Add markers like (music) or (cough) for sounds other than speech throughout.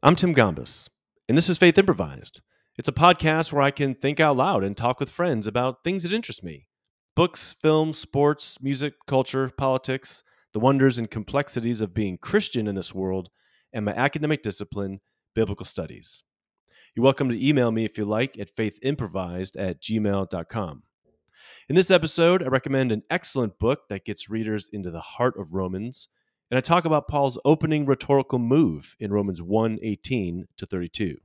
I'm Tim Gombis, and this is Faith Improvised. It's a podcast where I can think out loud and talk with friends about things that interest me books, films, sports, music, culture, politics, the wonders and complexities of being Christian in this world, and my academic discipline, biblical studies. You're welcome to email me if you like at faithimprovised at gmail.com. In this episode, I recommend an excellent book that gets readers into the heart of Romans and I talk about Paul's opening rhetorical move in Romans 1 18 to 32.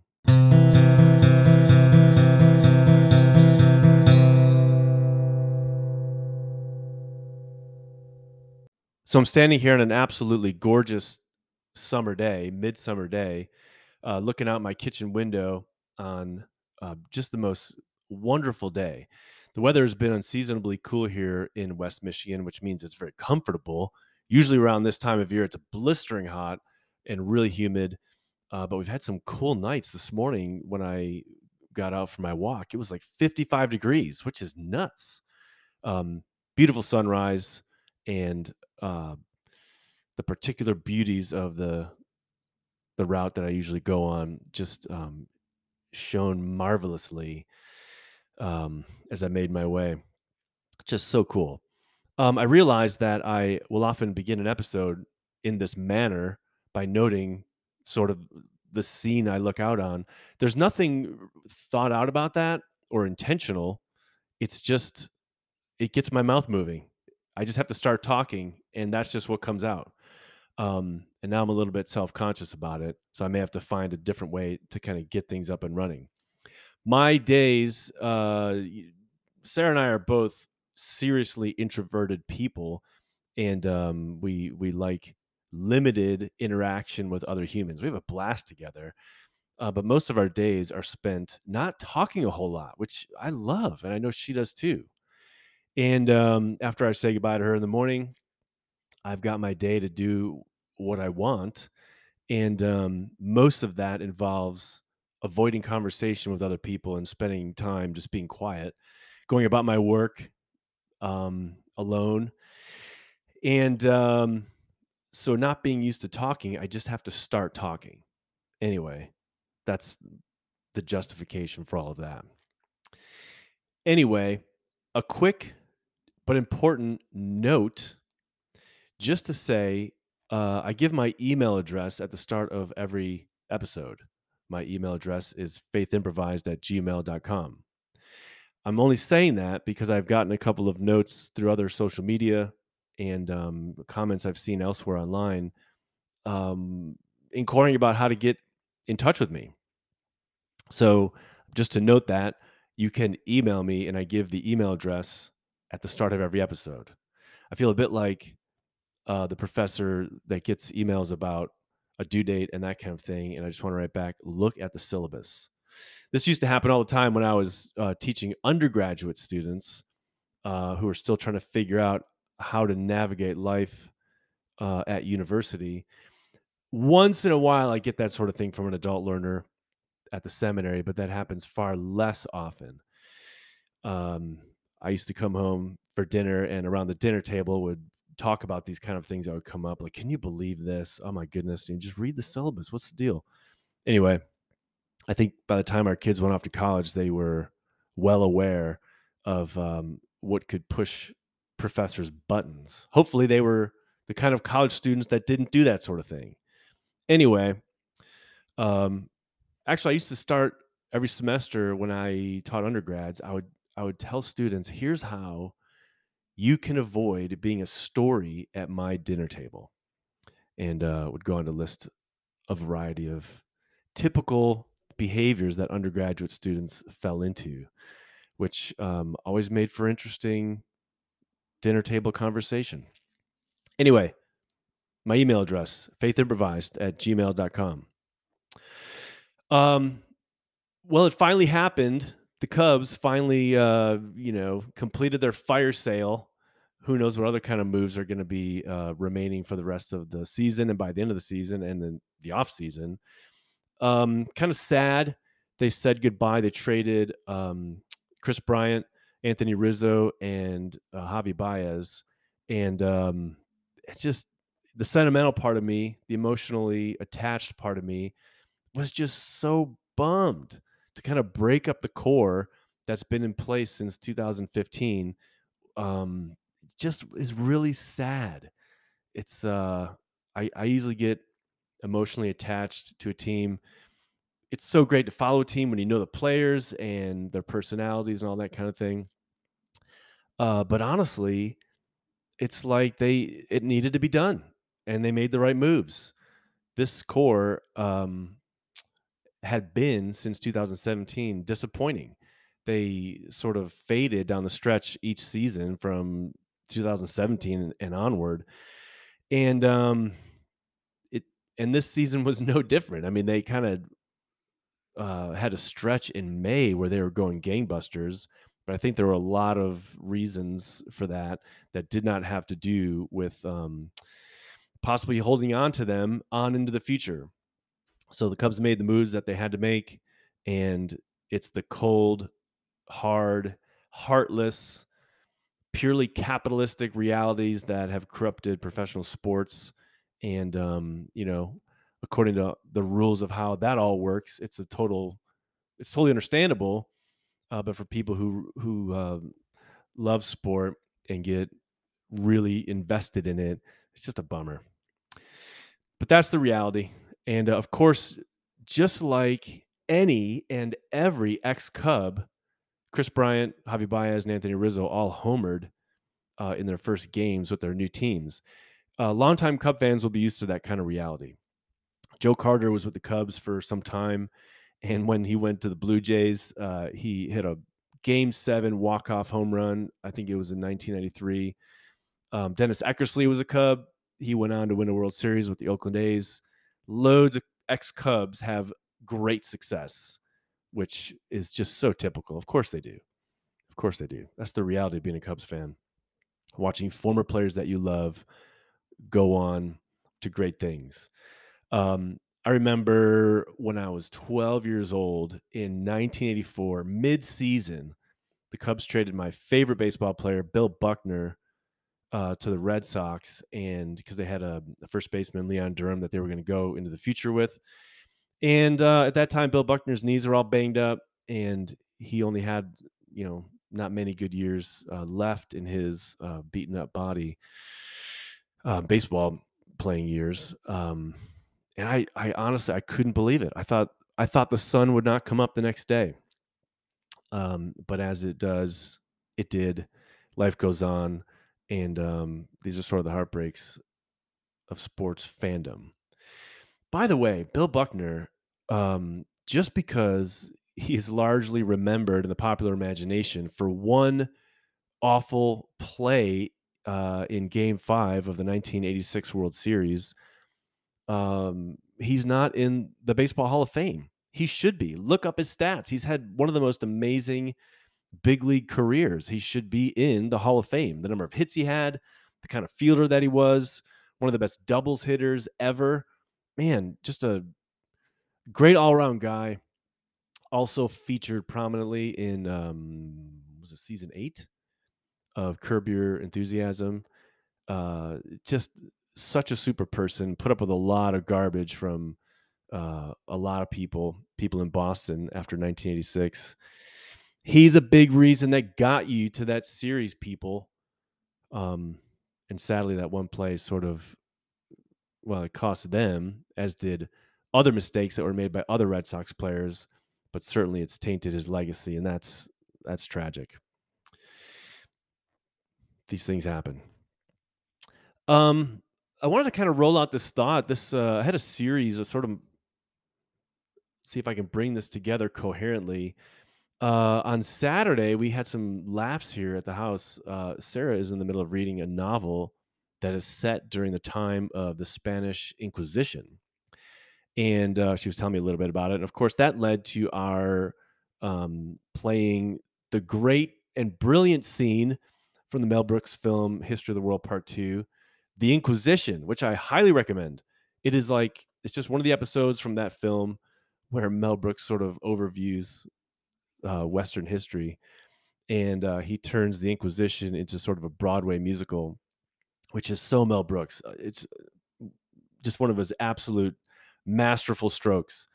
So I'm standing here on an absolutely gorgeous summer day, midsummer day, uh, looking out my kitchen window on uh, just the most wonderful day. The weather has been unseasonably cool here in West Michigan, which means it's very comfortable usually around this time of year, it's blistering hot and really humid. Uh, but we've had some cool nights this morning when I got out for my walk. It was like 55 degrees, which is nuts. Um, beautiful sunrise and uh, the particular beauties of the the route that I usually go on just um, shone marvelously um, as I made my way. Just so cool. Um, I realize that I will often begin an episode in this manner by noting sort of the scene I look out on. There's nothing thought out about that or intentional. It's just, it gets my mouth moving. I just have to start talking, and that's just what comes out. Um, and now I'm a little bit self conscious about it. So I may have to find a different way to kind of get things up and running. My days, uh, Sarah and I are both seriously introverted people and um, we we like limited interaction with other humans. We have a blast together uh, but most of our days are spent not talking a whole lot which i love and i know she does too. And um, after i say goodbye to her in the morning i've got my day to do what i want and um, most of that involves avoiding conversation with other people and spending time just being quiet going about my work um, alone. And um, so, not being used to talking, I just have to start talking. Anyway, that's the justification for all of that. Anyway, a quick but important note just to say uh, I give my email address at the start of every episode. My email address is faithimprovised at gmail.com. I'm only saying that because I've gotten a couple of notes through other social media and um, comments I've seen elsewhere online, um, inquiring about how to get in touch with me. So, just to note that you can email me, and I give the email address at the start of every episode. I feel a bit like uh, the professor that gets emails about a due date and that kind of thing, and I just want to write back, look at the syllabus this used to happen all the time when I was uh, teaching undergraduate students uh, who are still trying to figure out how to navigate life uh, at university. Once in a while, I get that sort of thing from an adult learner at the seminary, but that happens far less often. Um, I used to come home for dinner, and around the dinner table would talk about these kind of things that would come up. Like, can you believe this? Oh my goodness! And just read the syllabus. What's the deal? Anyway, I think by the time our kids went off to college, they were well aware of um, what could push professors' buttons. Hopefully, they were the kind of college students that didn't do that sort of thing. Anyway, um, actually, I used to start every semester when I taught undergrads. I would I would tell students, "Here's how you can avoid being a story at my dinner table," and uh, would go on to list a variety of typical behaviors that undergraduate students fell into, which um, always made for interesting dinner table conversation. Anyway, my email address, faithimprovised at gmail.com. Um, well, it finally happened. The Cubs finally, uh, you know, completed their fire sale. Who knows what other kind of moves are going to be uh, remaining for the rest of the season and by the end of the season and then the off season. Um, kind of sad. They said goodbye. They traded um, Kris Bryant, Anthony Rizzo, and uh, Javi Baez, and um, it's just the sentimental part of me, the emotionally attached part of me, was just so bummed to kind of break up the core that's been in place since 2015. Um, just is really sad. It's uh, I, I easily get emotionally attached to a team. It's so great to follow a team when you know the players and their personalities and all that kind of thing. Uh, but honestly, it's like they it needed to be done, and they made the right moves. This core um, had been since 2017 disappointing. They sort of faded down the stretch each season from 2017 and onward, and um, and this season was no different. I mean, they kind of uh, had a stretch in May where they were going gangbusters, but I think there were a lot of reasons for that that did not have to do with um, possibly holding on to them on into the future. So the Cubs made the moves that they had to make, and it's the cold, hard, heartless, purely capitalistic realities that have corrupted professional sports. And um, you know, according to the rules of how that all works, it's a total, it's totally understandable. Uh, but for people who who uh, love sport and get really invested in it, it's just a bummer. But that's the reality. And uh, of course, just like any and every ex Cub, Kris Bryant, Javi Baez, and Anthony Rizzo all homered uh, in their first games with their new teams. Uh, longtime Cub fans will be used to that kind of reality. Joe Carter was with the Cubs for some time, and when he went to the Blue Jays, uh, he hit a Game Seven walk off home run. I think it was in 1993. Um, Dennis Eckersley was a Cub. He went on to win a World Series with the Oakland A's. Loads of ex Cubs have great success, which is just so typical. Of course they do. Of course they do. That's the reality of being a Cubs fan. Watching former players that you love go on to great things. Um, I remember when I was 12 years old in 1984, mid season, the Cubs traded my favorite baseball player, Bill Buckner, uh, to the Red Sox, and because they had a, a, first baseman, Leon Durham, that they were going to go into the future with. And uh, at that time, Bill Buckner's knees are all banged up, and he only had, you know, not many good years uh, left in his uh, beaten up body, uh, baseball playing years. Um, and I, I honestly, I couldn't believe it. I thought, I thought the sun would not come up the next day. Um, but as it does, it did. Life goes on, and um, these are sort of the heartbreaks of sports fandom. By the way, Bill Buckner, um, just because he is largely remembered in the popular imagination for one awful play uh, in Game Five of the 1986 World Series um, he's not in the Baseball Hall of Fame. He should be. Look up his stats. He's had one of the most amazing big league careers. He should be in the Hall of Fame. The number of hits he had, the kind of fielder that he was, one of the best doubles hitters ever. Man, just a great all around guy. Also featured prominently in um, was it season eight of Curb Your Enthusiasm. Uh, just such a super person, put up with a lot of garbage from uh, a lot of people, people in Boston after 1986. He's a big reason that got you to that series, people. Um, and sadly, that one play sort of, well, it cost them, as did other mistakes that were made by other Red Sox players. But certainly, it's tainted his legacy, and that's that's tragic. These things happen. Um, I wanted to kind of roll out this thought. This uh, I had a series of sort of see if I can bring this together coherently. Uh, on Saturday, we had some laughs here at the house. Uh, Sarah is in the middle of reading a novel that is set during the time of the Spanish Inquisition, and uh, she was telling me a little bit about it. And of course, that led to our um, playing the great and brilliant scene from the Mel Brooks film History of the World Part Two the Inquisition, which I highly recommend. It is like it's just one of the episodes from that film where Mel Brooks sort of overviews uh, Western history, and uh, he turns the Inquisition into sort of a Broadway musical, which is so Mel Brooks. Uh, it's just one of his absolute masterful strokes.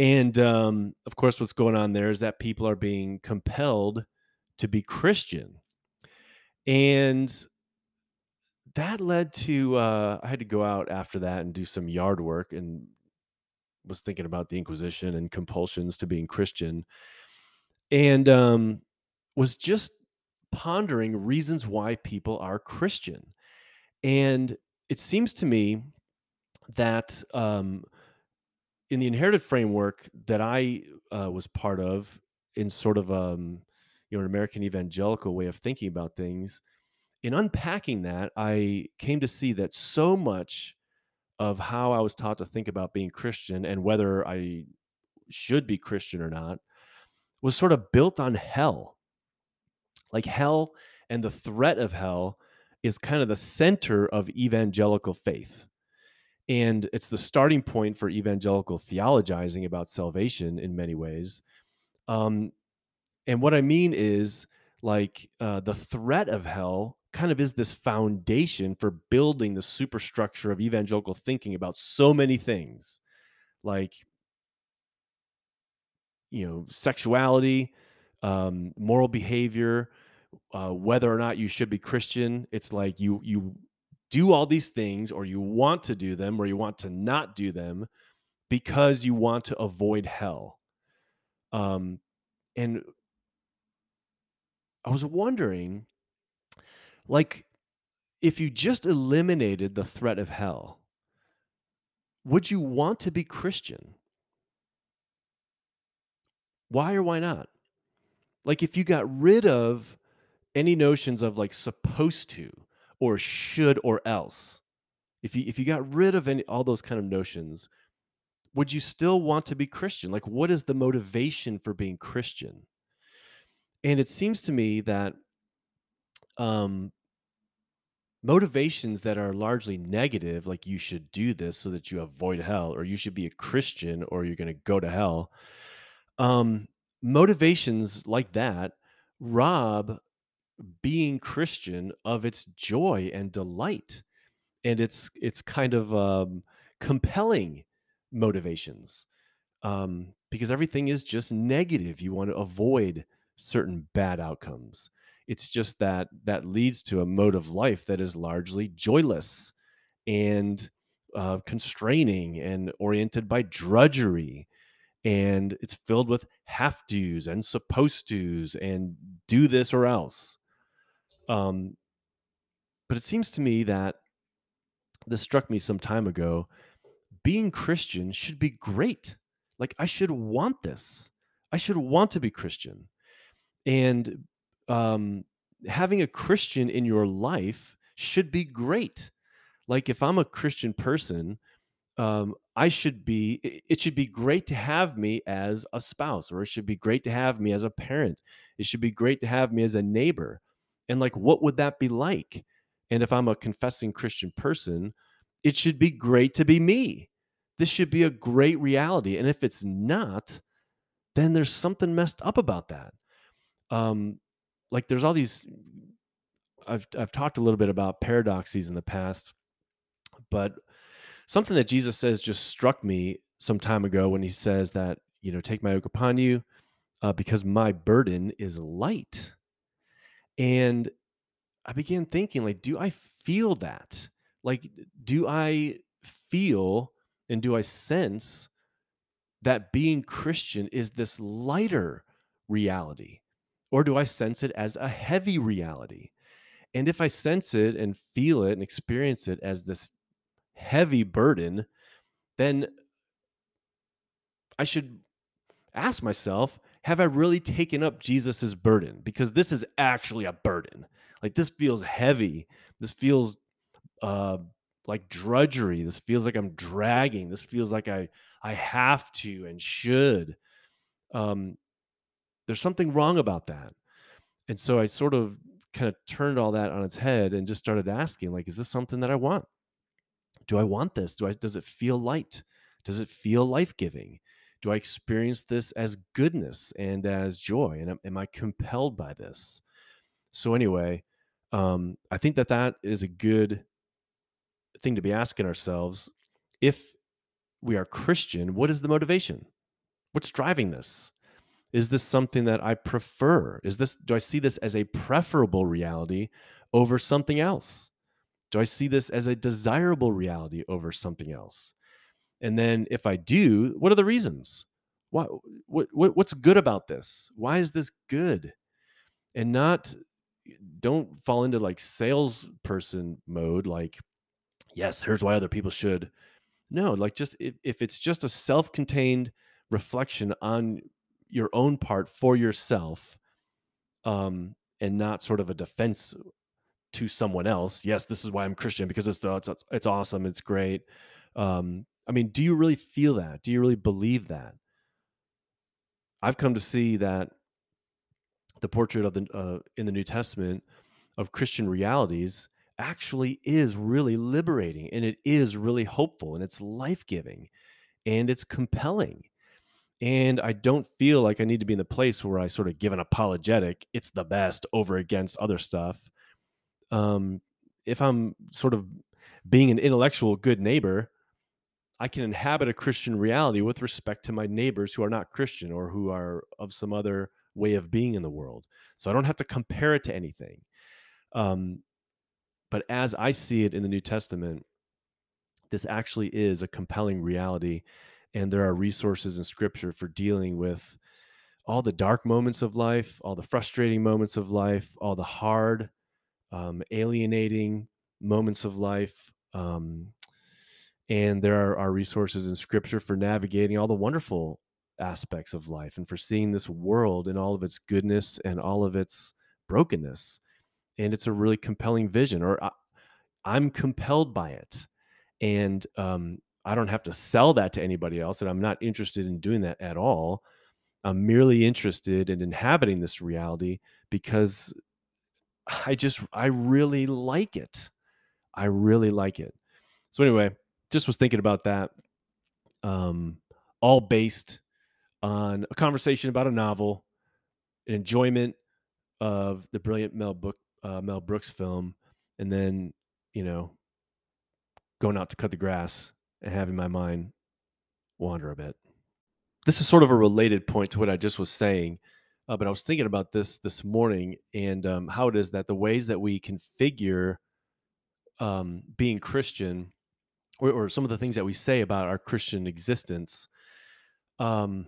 And, um, of course, what's going on there is that people are being compelled to be Christian. And that led to, uh I had to go out after that and do some yard work and was thinking about the Inquisition and compulsions to being Christian, and, um, was just pondering reasons why people are Christian. And it seems to me that, um, in the inherited framework that I, uh, was part of in sort of, um, you know, an American evangelical way of thinking about things, in unpacking that, I came to see that so much of how I was taught to think about being Christian and whether I should be Christian or not was sort of built on hell. Like hell and the threat of hell is kind of the center of evangelical faith. And it's the starting point for evangelical theologizing about salvation in many ways. Um, and what I mean is like uh, the threat of hell kind of is this foundation for building the superstructure of evangelical thinking about so many things like you know sexuality um, moral behavior uh, whether or not you should be christian. It's like you you do all these things or you want to do them or you want to not do them because you want to avoid hell. Um, and i was wondering like if you just eliminated the threat of hell would you want to be christian? Why or why not? Like if you got rid of any notions of like supposed to or should or else if you if you got rid of any all those kind of notions would you still want to be christian? Like what is the motivation for being christian and it seems to me that um motivations that are largely negative like you should do this so that you avoid hell or you should be a christian or you're going to go to hell um motivations like that rob being Christian of its joy and delight. And it's it's kind of um, compelling motivations um, because everything is just negative. You want to avoid certain bad outcomes. It's just that that leads to a mode of life that is largely joyless and uh, constraining and oriented by drudgery. And it's filled with have tos and supposed tos and do this or else. Um, but it seems to me that this struck me some time ago. Being Christian should be great. Like I should want this. I should want to be Christian. And um, having a Christian in your life should be great. Like if I'm a Christian person, um, I should be, it should be great to have me as a spouse, or it should be great to have me as a parent. It should be great to have me as a neighbor. And like, what would that be like? And if I'm a confessing Christian person, it should be great to be me. This should be a great reality. And if it's not, then there's something messed up about that. Um, like there's all these I've I've talked a little bit about paradoxes in the past, but something that Jesus says just struck me some time ago when he says that, you know, take my yoke upon you, uh, because my burden is light. And I began thinking, like, do I feel that? Like, do I feel and do I sense that being Christian is this lighter reality? Or do I sense it as a heavy reality? And if I sense it and feel it and experience it as this heavy burden, then I should ask myself, have I really taken up Jesus's burden? Because this is actually a burden. Like this feels heavy. This feels uh like drudgery. This feels like I'm dragging. This feels like I I have to and should. Um there's something wrong about that. And so I sort of kind of turned all that on its head and just started asking like is this something that I want? Do I want this? Do I does it feel light? Does it feel life-giving? Do I experience this as goodness and as joy? And am, am I compelled by this? So anyway, um, I think that that is a good thing to be asking ourselves. If we are Christian, what is the motivation? What's driving this? Is this something that I prefer? Is this do I see this as a preferable reality over something else? Do I see this as a desirable reality over something else? And then if I do, what are the reasons? What, what what's good about this? Why is this good? And not don't fall into like salesperson mode like yes, here's why other people should. No, like just if, if it's just a self-contained reflection on your own part for yourself um and not sort of a defense to someone else. Yes this is why i'm christian because it's it's, it's awesome it's great. Um i mean do you really feel that? Do you really believe that? I've come to see that the portrait of the uh, in the new testament of christian realities actually is really liberating and it is really hopeful and it's life-giving and it's compelling and I don't feel like I need to be in the place where I sort of give an apologetic, it's the best over against other stuff. Um, if I'm sort of being an intellectual good neighbor, I can inhabit a Christian reality with respect to my neighbors who are not Christian or who are of some other way of being in the world. So I don't have to compare it to anything. Um, but as I see it in the New Testament, this actually is a compelling reality and there are resources in scripture for dealing with all the dark moments of life, all the frustrating moments of life, all the hard, um, alienating moments of life. Um, and there are, are resources in scripture for navigating all the wonderful aspects of life and for seeing this world in all of its goodness and all of its brokenness. And it's a really compelling vision, or I, I'm compelled by it. And um, I don't have to sell that to anybody else, and I'm not interested in doing that at all. I'm merely interested in inhabiting this reality because I just I really like it. I really like it. So anyway, just was thinking about that. Um, all based on a conversation about a novel, an enjoyment of the brilliant Mel Book uh, Mel Brooks film, and then you know going out to cut the grass and having my mind wander a bit. This is sort of a related point to what I just was saying, uh, but I was thinking about this this morning and um, how it is that the ways that we configure um, being Christian, or, or, some of the things that we say about our Christian existence, um,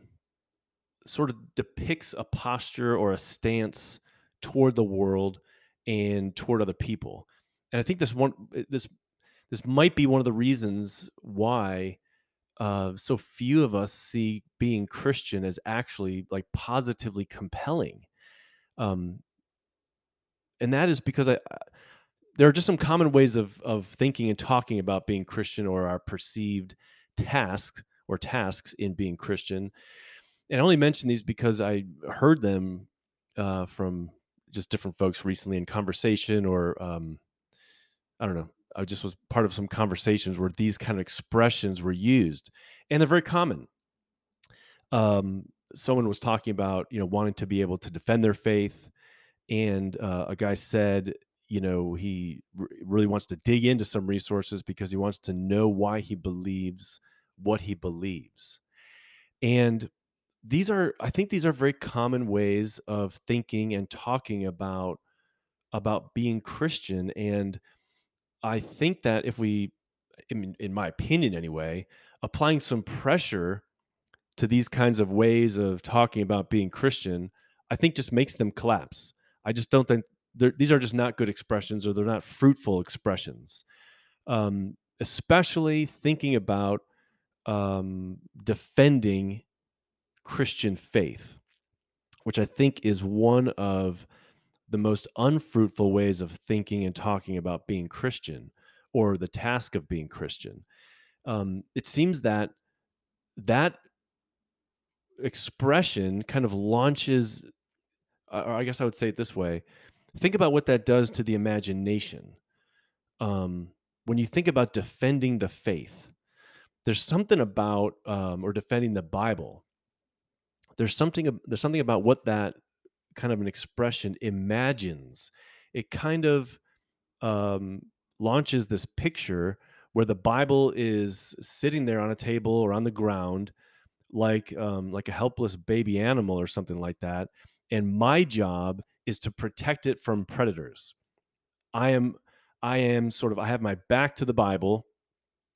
sort of depicts a posture or a stance toward the world and toward other people. And I think this one this this might be one of the reasons why uh, so few of us see being Christian as actually like positively compelling. Um, and that is because I, I, there are just some common ways of of thinking and talking about being Christian or our perceived tasks or tasks in being Christian. And I only mention these because I heard them uh, from just different folks recently in conversation or um, I don't know I just was part of some conversations where these kind of expressions were used, and they're very common. Um, someone was talking about you know wanting to be able to defend their faith, and uh, a guy said you know he r- really wants to dig into some resources because he wants to know why he believes what he believes, and these are I think these are very common ways of thinking and talking about about being Christian and I think that if we, in, in my opinion anyway, applying some pressure to these kinds of ways of talking about being Christian, I think just makes them collapse. I just don't think these are just not good expressions or they're not fruitful expressions. Um, especially thinking about um, defending Christian faith, which I think is one of the most unfruitful ways of thinking and talking about being Christian or the task of being Christian. Um, it seems that that expression kind of launches, or I guess I would say it this way think about what that does to the imagination. Um, when you think about defending the faith, there's something about, um, or defending the Bible. There's something. There's something about what that kind of an expression imagines it kind of um, launches this picture where the bible is sitting there on a table or on the ground like um, like a helpless baby animal or something like that. And my job is to protect it from predators. I am I am sort of I have my back to the Bible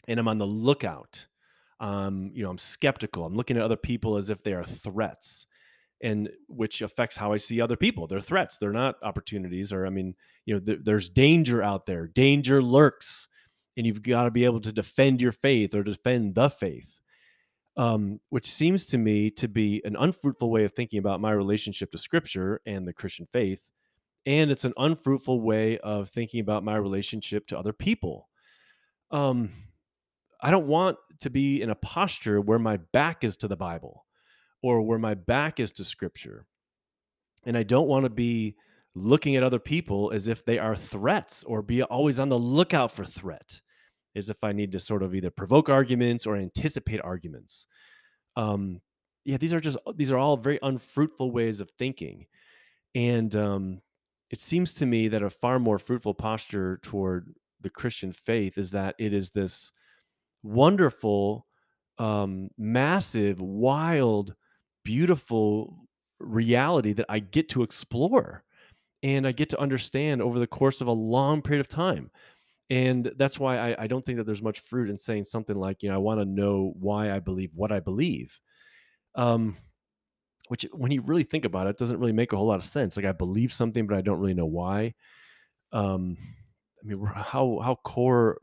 and I'm on the lookout. Um, you know, I'm skeptical. I'm looking at other people as if they are threats and which affects how I see other people. They're threats. They're not opportunities. Or I mean, you know, th- there's danger out there. Danger lurks, and you've got to be able to defend your faith or defend the faith. Um, which seems to me to be an unfruitful way of thinking about my relationship to Scripture and the Christian faith, and it's an unfruitful way of thinking about my relationship to other people. Um, I don't want to be in a posture where my back is to the Bible or where my back is to scripture. And I don't want to be looking at other people as if they are threats or be always on the lookout for threat, as if I need to sort of either provoke arguments or anticipate arguments. Um, yeah, these are just these are all very unfruitful ways of thinking. And um, it seems to me that a far more fruitful posture toward the Christian faith is that it is this wonderful, um, massive, wild, beautiful reality that I get to explore and I get to understand over the course of a long period of time. And that's why I, I don't think that there's much fruit in saying something like, you know, I want to know why I believe what I believe. Um, which, when you really think about it, doesn't really make a whole lot of sense. Like I believe something, but I don't really know why. Um, I mean, how how core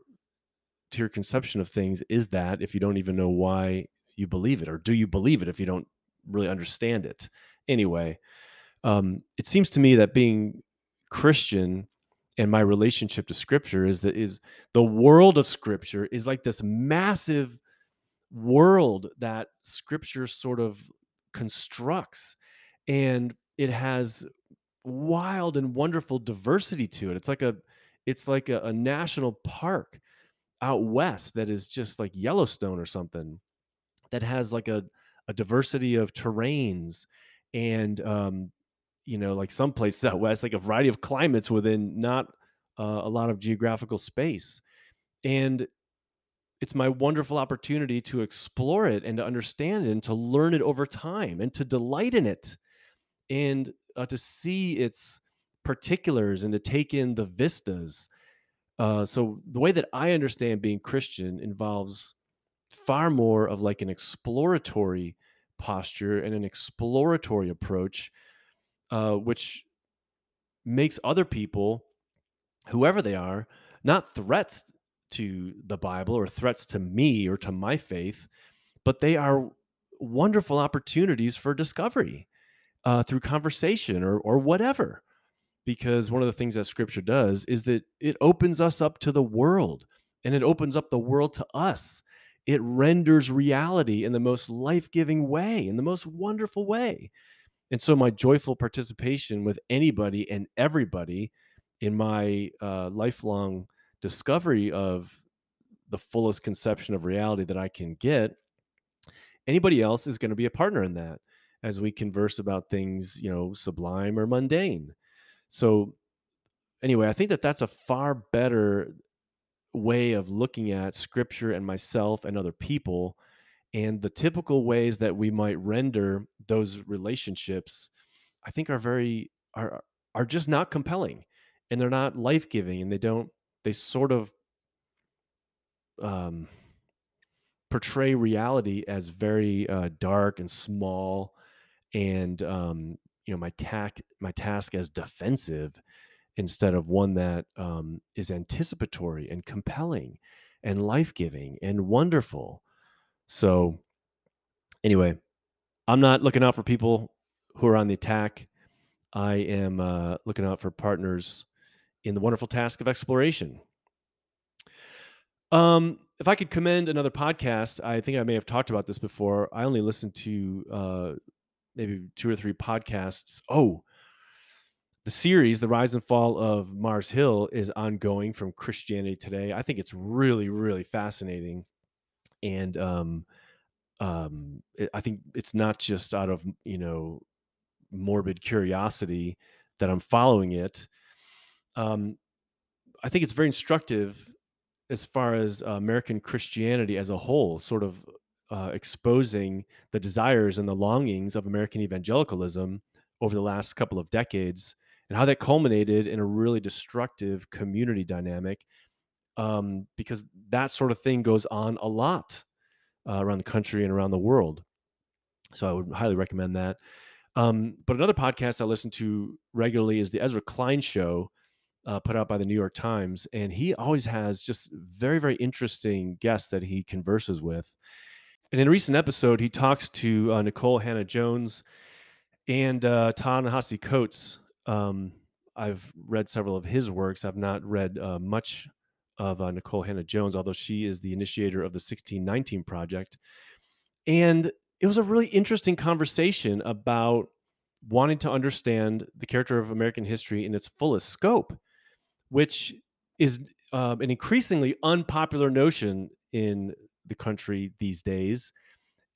to your conception of things is that if you don't even know why you believe it, or do you believe it if you don't really understand it. Anyway, um, it seems to me that being Christian and my relationship to Scripture is that is the world of Scripture is like this massive world that Scripture sort of constructs, and it has wild and wonderful diversity to it. It's like a it's like a, a national park out west that is just like Yellowstone or something that has like a a diversity of terrains and um, you know like some places out west like a variety of climates within not uh, a lot of geographical space. And it's my wonderful opportunity to explore it and to understand it and to learn it over time and to delight in it and uh, to see its particulars and to take in the vistas. Uh, so the way that i understand being christian involves far more of like an exploratory posture and an exploratory approach, uh, which makes other people, whoever they are, not threats to the Bible or threats to me or to my faith, but they are wonderful opportunities for discovery uh, through conversation or or whatever. Because one of the things that Scripture does is that it opens us up to the world, and it opens up the world to us it renders reality in the most life-giving way in the most wonderful way. And so my joyful participation with anybody and everybody in my uh, lifelong discovery of the fullest conception of reality that i can get anybody else is going to be a partner in that as we converse about things you know sublime or mundane. So anyway i think that that's a far better way of looking at scripture and myself and other people and the typical ways that we might render those relationships i think are very are are just not compelling and they're not life-giving and they don't they sort of um portray reality as very uh, dark and small and um you know my task my task as defensive instead of one that um, is anticipatory and compelling and life-giving and wonderful. So anyway i'm not looking out for people who are on the attack. I am uh, looking out for partners in the wonderful task of exploration. Um, if i could commend another podcast i think i may have talked about this before. I only listened to uh, maybe two or three podcasts. Oh the series, The Rise and Fall of Mars Hill, is ongoing from Christianity Today. I think it's really, really fascinating. And um, um, it, I think it's not just out of, you know, morbid curiosity that I'm following it. Um, I think it's very instructive as far as uh, American Christianity as a whole, sort of uh, exposing the desires and the longings of American evangelicalism over the last couple of decades and how that culminated in a really destructive community dynamic um, because that sort of thing goes on a lot uh, around the country and around the world. So I would highly recommend that. Um, but another podcast I listen to regularly is the Ezra Klein Show, uh, put out by the New York Times, and he always has just very, very interesting guests that he converses with. And in a recent episode, he talks to uh, Nikole Hannah-Jones and uh, Ta-Nehisi Coates. Um, I've read several of his works. I've not read uh, much of uh, Nikole Hannah-Jones, although she is the initiator of the 1619 Project. And it was a really interesting conversation about wanting to understand the character of American history in its fullest scope, which is uh, an increasingly unpopular notion in the country these days.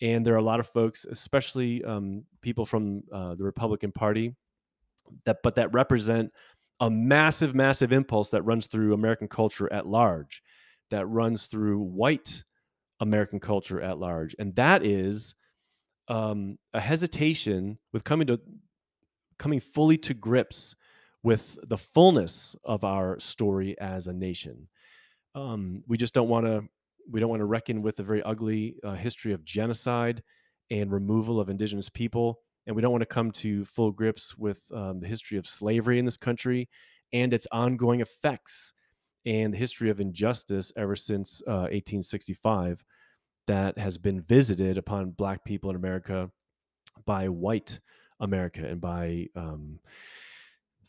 And there are a lot of folks, especially um, people from uh, the Republican Party, that but that represent a massive, massive impulse that runs through American culture at large, that runs through white American culture at large, and that is um, a hesitation with coming to coming fully to grips with the fullness of our story as a nation. Um, we just don't want to we don't want to reckon with the very ugly uh, history of genocide and removal of indigenous people and we don't want to come to full grips with um, the history of slavery in this country and its ongoing effects and the history of injustice ever since uh, 1865 that has been visited upon black people in america by white america and by um,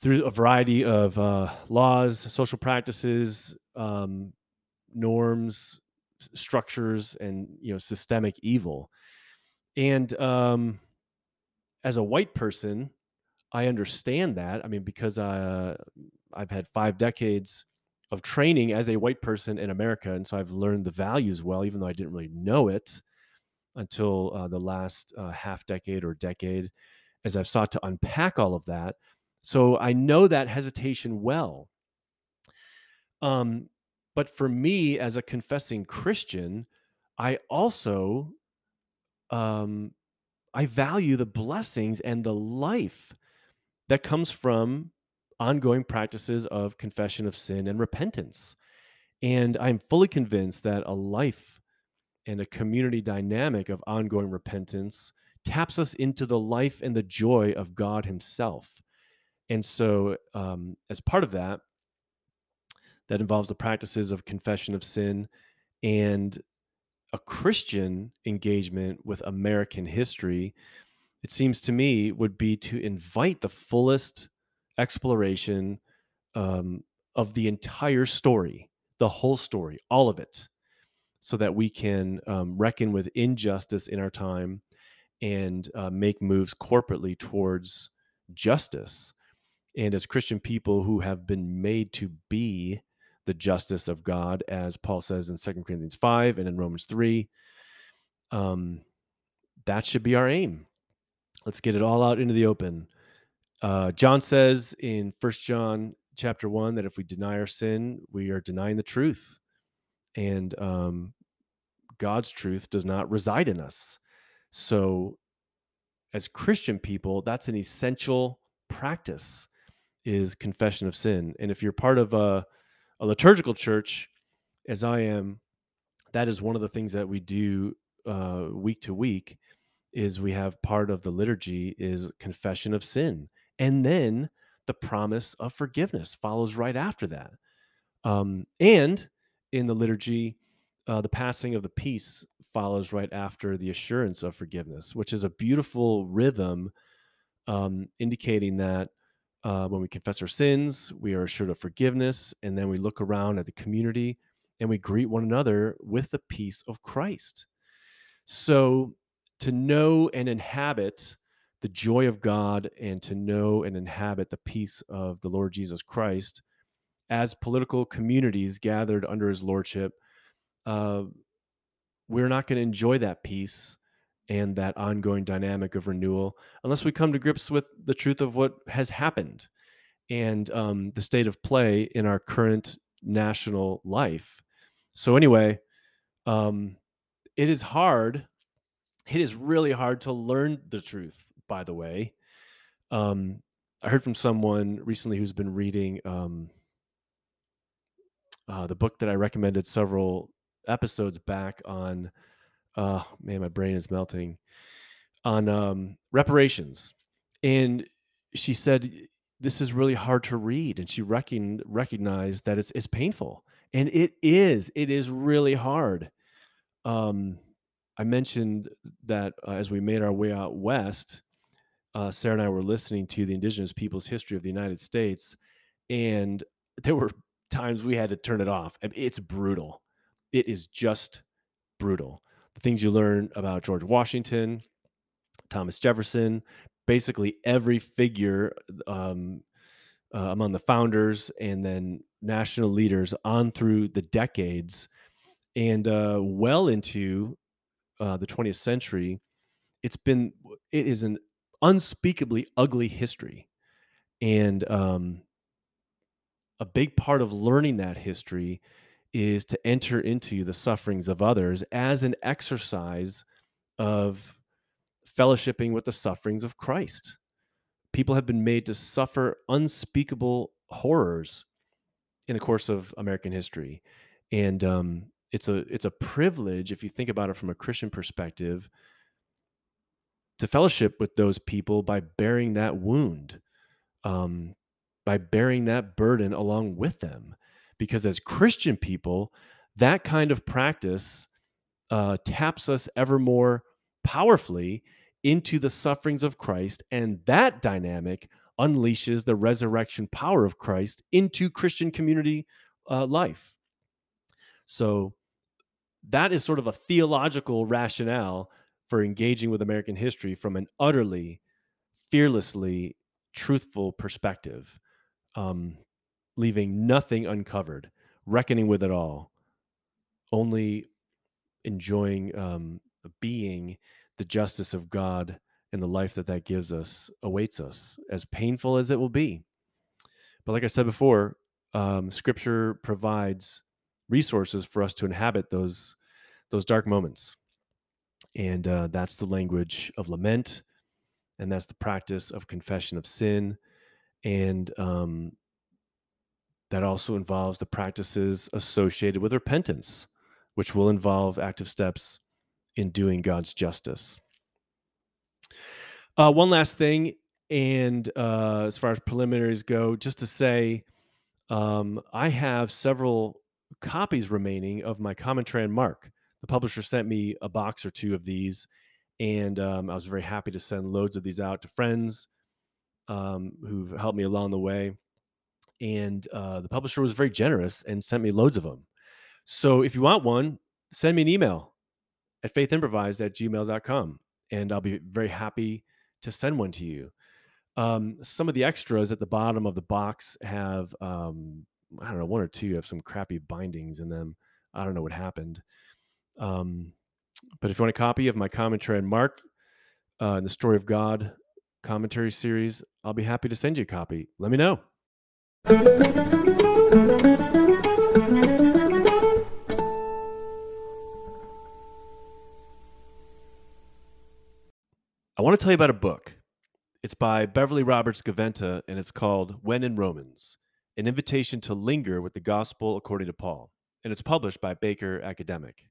through a variety of uh, laws social practices um, norms structures and you know systemic evil. And um, as a white person, I understand that. I mean, because uh, I've had five decades of training as a white person in America, and so I've learned the values well, even though I didn't really know it until uh, the last uh, half decade or decade, as I've sought to unpack all of that. So I know that hesitation well. Um, but for me, as a confessing Christian, I also um, I value the blessings and the life that comes from ongoing practices of confession of sin and repentance. And I'm fully convinced that a life and a community dynamic of ongoing repentance taps us into the life and the joy of God Himself. And so, um, as part of that, that involves the practices of confession of sin and a Christian engagement with American history, it seems to me, would be to invite the fullest exploration um, of the entire story, the whole story, all of it, so that we can um, reckon with injustice in our time and uh, make moves corporately towards justice. And as Christian people who have been made to be the justice of God, as Paul says in Second Corinthians 5 and in Romans 3. Um, that should be our aim. Let's get it all out into the open. Uh, John says in First John chapter 1 that if we deny our sin, we are denying the truth. And um, God's truth does not reside in us. So, as Christian people, that's an essential practice is confession of sin. And if you're part of a a liturgical church, as I am, that is one of the things that we do uh, week to week. Is we have part of the liturgy is confession of sin, and then the promise of forgiveness follows right after that. Um, and in the liturgy, uh, the passing of the peace follows right after the assurance of forgiveness, which is a beautiful rhythm um, indicating that uh, when we confess our sins, we are assured of forgiveness, and then we look around at the community and we greet one another with the peace of Christ. So, to know and inhabit the joy of God and to know and inhabit the peace of the Lord Jesus Christ as political communities gathered under his lordship, uh, we're not going to enjoy that peace and that ongoing dynamic of renewal unless we come to grips with the truth of what has happened and um, the state of play in our current national life. So, anyway, um, it is hard It is really hard to learn the truth, by the way. Um, I heard from someone recently who's been reading um, uh, the book that I recommended several episodes back on. Uh, man, my brain is melting on um, reparations, and she said this is really hard to read, and she recognized that it's it's painful, and it is. It is really hard. Um, I mentioned that uh, as we made our way out west, uh, Sarah and I were listening to the Indigenous Peoples' History of the United States, and there were times we had to turn it off. It's brutal. It is just brutal. Things you learn about George Washington, Thomas Jefferson, basically every figure um, uh, among the founders and then national leaders on through the decades and uh, well into uh, the 20th century. It's been, it is an unspeakably ugly history. And um, a big part of learning that history is to enter into the sufferings of others as an exercise of fellowshipping with the sufferings of Christ. People have been made to suffer unspeakable horrors in the course of American history, and um, it's a it's a privilege if you think about it from a Christian perspective to fellowship with those people by bearing that wound, um, by bearing that burden along with them, because as Christian people, that kind of practice uh, taps us ever more powerfully into the sufferings of Christ, and that dynamic unleashes the resurrection power of Christ into Christian community uh, life. So, that is sort of a theological rationale for engaging with American history from an utterly, fearlessly truthful perspective, um, leaving nothing uncovered, reckoning with it all, only enjoying um, being the justice of God and the life that that gives us awaits us, as painful as it will be. But like I said before, um, Scripture provides resources for us to inhabit those those dark moments, and uh, that's the language of lament, and that's the practice of confession of sin, and um, that also involves the practices associated with repentance, which will involve active steps in doing God's justice. Uh, one last thing, and uh, as far as preliminaries go, just to say, um, I have several copies remaining of my commentary on Mark. The publisher sent me a box or two of these, and um, I was very happy to send loads of these out to friends um, who've helped me along the way. And uh, the publisher was very generous and sent me loads of them. So if you want one, send me an email at faithimprovised at gmail.com and I'll be very happy to send one to you. Um, some of the extras at the bottom of the box have, um, I don't know, one or two have some crappy bindings in them. I don't know what happened. Um, but if you want a copy of my commentary on Mark uh, and the Story of God commentary series, I'll be happy to send you a copy. Let me know. I want to tell you about a book. It's by Beverly Roberts Gaventa, and it's called When in Romans An Invitation to Linger with the Gospel According to Paul. And it's published by Baker Academic.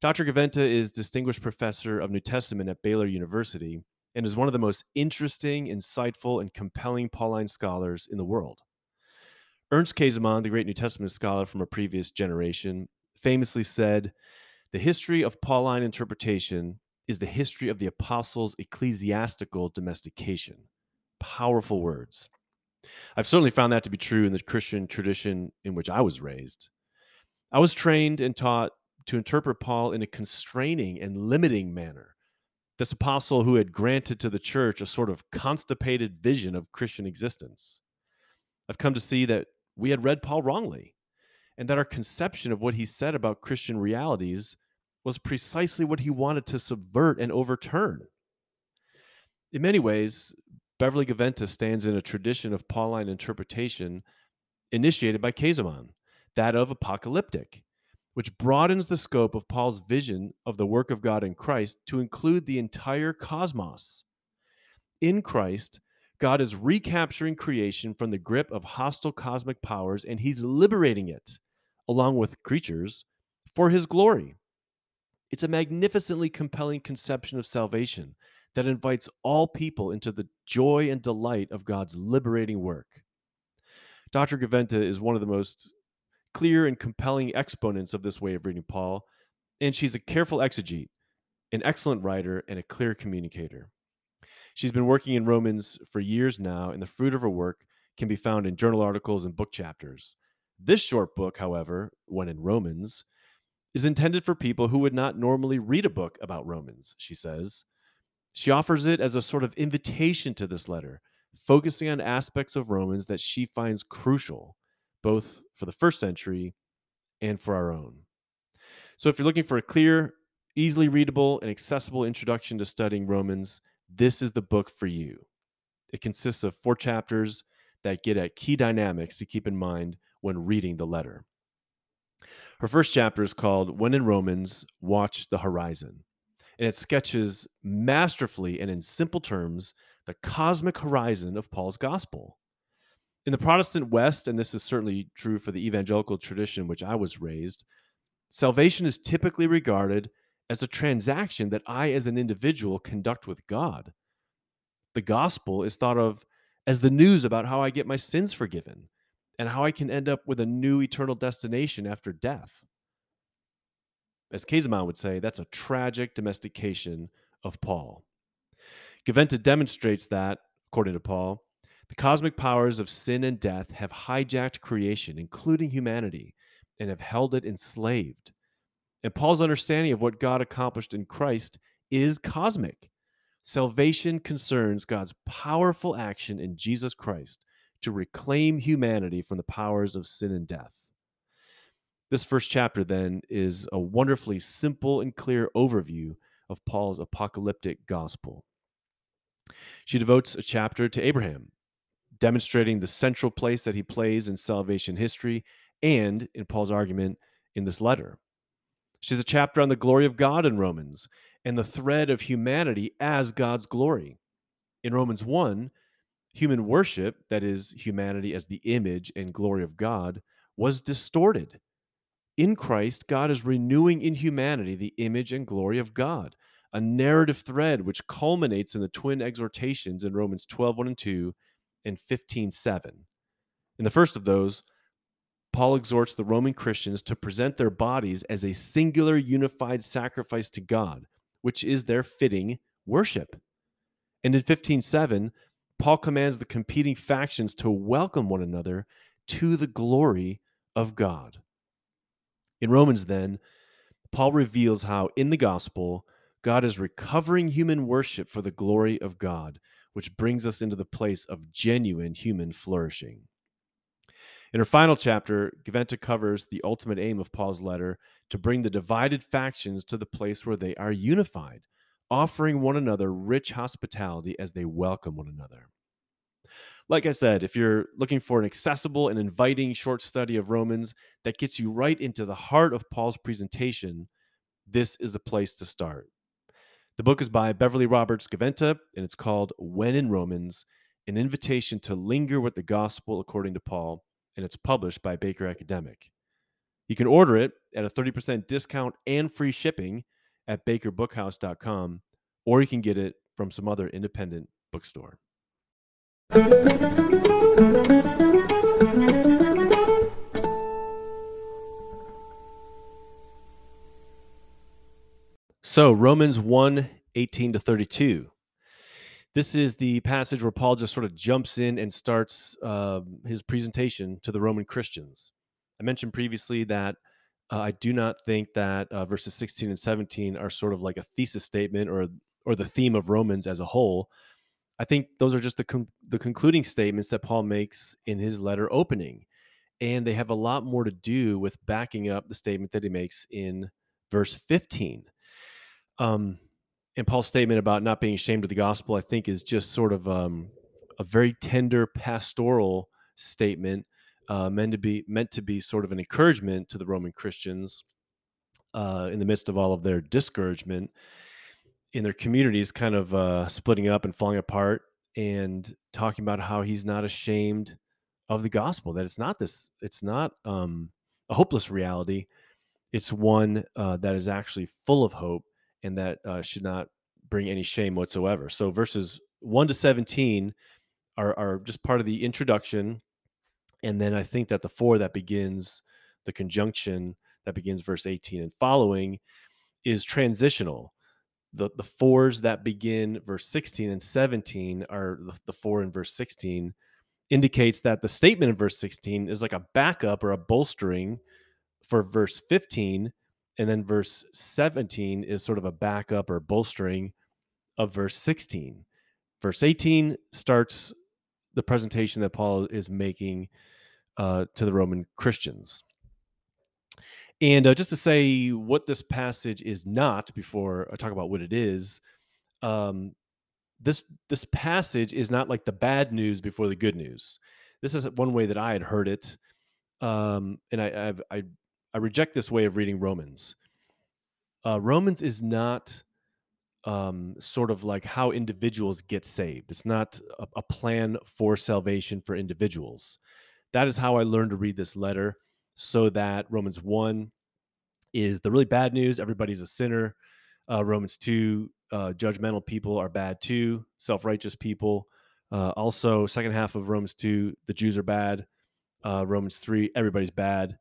Dr. Gaventa is Distinguished Professor of New Testament at Baylor University and is one of the most interesting, insightful, and compelling Pauline scholars in the world. Ernst Käsemann, the great New Testament scholar from a previous generation, famously said, The history of Pauline interpretation is the history of the apostles' ecclesiastical domestication. Powerful words. I've certainly found that to be true in the Christian tradition in which I was raised. I was trained and taught to interpret Paul in a constraining and limiting manner. This apostle who had granted to the church a sort of constipated vision of Christian existence. I've come to see that we had read Paul wrongly, and that our conception of what he said about Christian realities was precisely what he wanted to subvert and overturn. In many ways, Beverly Gaventa stands in a tradition of Pauline interpretation initiated by Käsemann, that of apocalyptic. which broadens the scope of Paul's vision of the work of God in Christ to include the entire cosmos. In Christ, God is recapturing creation from the grip of hostile cosmic powers and he's liberating it, along with creatures, for his glory. It's a magnificently compelling conception of salvation that invites all people into the joy and delight of God's liberating work. Dr. Gaventa is one of the most clear and compelling exponents of this way of reading Paul, and she's a careful exegete, an excellent writer, and a clear communicator. She's been working in Romans for years now, and the fruit of her work can be found in journal articles and book chapters. This short book, however, when in Romans, is intended for people who would not normally read a book about Romans, she says. She offers it as a sort of invitation to this letter, focusing on aspects of Romans that she finds crucial both for the first century and for our own. So, if you're looking for a clear, easily readable, and accessible introduction to studying Romans, this is the book for you. It consists of four chapters that get at key dynamics to keep in mind when reading the letter. Her first chapter is called When in Romans, Watch the Horizon. And it sketches masterfully and in simple terms the cosmic horizon of Paul's gospel in the Protestant West, and this is certainly true for the evangelical tradition which I was raised, salvation is typically regarded as a transaction that I, as an individual, conduct with God. The gospel is thought of as the news about how I get my sins forgiven and how I can end up with a new eternal destination after death. As Käsemann would say, that's a tragic domestication of Paul. Gaventa demonstrates that, according to Paul, the cosmic powers of sin and death have hijacked creation, including humanity, and have held it enslaved. And Paul's understanding of what God accomplished in Christ is cosmic. Salvation concerns God's powerful action in Jesus Christ to reclaim humanity from the powers of sin and death. This first chapter, then, is a wonderfully simple and clear overview of Paul's apocalyptic gospel. She devotes a chapter to Abraham, demonstrating the central place that he plays in salvation history and, in Paul's argument, in this letter. She has a chapter on the glory of God in Romans and the thread of humanity as God's glory. In Romans 1, human worship, that is, humanity as the image and glory of God, was distorted. In Christ, God is renewing in humanity the image and glory of God, a narrative thread which culminates in the twin exhortations in Romans 12 1 and 2 and 15:7. In the first of those, Paul exhorts the Roman Christians to present their bodies as a singular unified sacrifice to God, which is their fitting worship. And in 15:7, Paul commands the competing factions to welcome one another to the glory of God. In Romans, then, Paul reveals how in the gospel, God is recovering human worship for the glory of God, which brings us into the place of genuine human flourishing. In her final chapter, Gaventa covers the ultimate aim of Paul's letter to bring the divided factions to the place where they are unified, offering one another rich hospitality as they welcome one another. Like I said, if you're looking for an accessible and inviting short study of Romans that gets you right into the heart of Paul's presentation, this is a place to start. The book is by Beverly Roberts Gaventa, and it's called When in Romans An Invitation to Linger with the Gospel According to Paul, and it's published by Baker Academic. You can order it at a 30% discount and free shipping at bakerbookhouse.com, or you can get it from some other independent bookstore. So, Romans 1 18 to 32. This is the passage where Paul just sort of jumps in and starts uh, his presentation to the Roman Christians. I mentioned previously that uh, I do not think that uh, verses 16 and 17 are sort of like a thesis statement or or the theme of Romans as a whole. I think those are just the con- the concluding statements that Paul makes in his letter opening, and they have a lot more to do with backing up the statement that he makes in verse 15. Um, and Paul's statement about not being ashamed of the gospel, I think, is just sort of um, a very tender pastoral statement, uh, meant to be meant to be sort of an encouragement to the Roman Christians uh, in the midst of all of their discouragement in their communities, kind of uh, splitting up and falling apart, and talking about how he's not ashamed of the gospel. That it's not this. It's not um, a hopeless reality. It's one uh, that is actually full of hope and that uh, should not bring any shame whatsoever. So verses one to seventeen are are just part of the introduction, and then I think that the for that begins the conjunction that begins verse 18 and following is transitional. The, the fours that begin verse 16 and 17 are the, the for in verse 16 indicates that the statement in verse 16 is like a backup or a bolstering for verse 15 and then verse 17 is sort of a backup or bolstering of verse 16 verse 18 starts the presentation that paul is making uh, to the roman christians and uh, just to say what this passage is not before I talk about what it is, um, this this passage is not like the bad news before the good news. This is one way that I had heard it, um, and I, I've, I I reject this way of reading Romans. Uh, Romans is not um, sort of like how individuals get saved. It's not a, a plan for salvation for individuals. That is how I learned to read this letter so that Romans 1 is the really bad news. Everybody's a sinner. Uh, Romans 2, uh, judgmental people are bad too, self righteous people. Uh, also, second half of Romans 2, the Jews are bad. Uh, Romans 3, everybody's bad.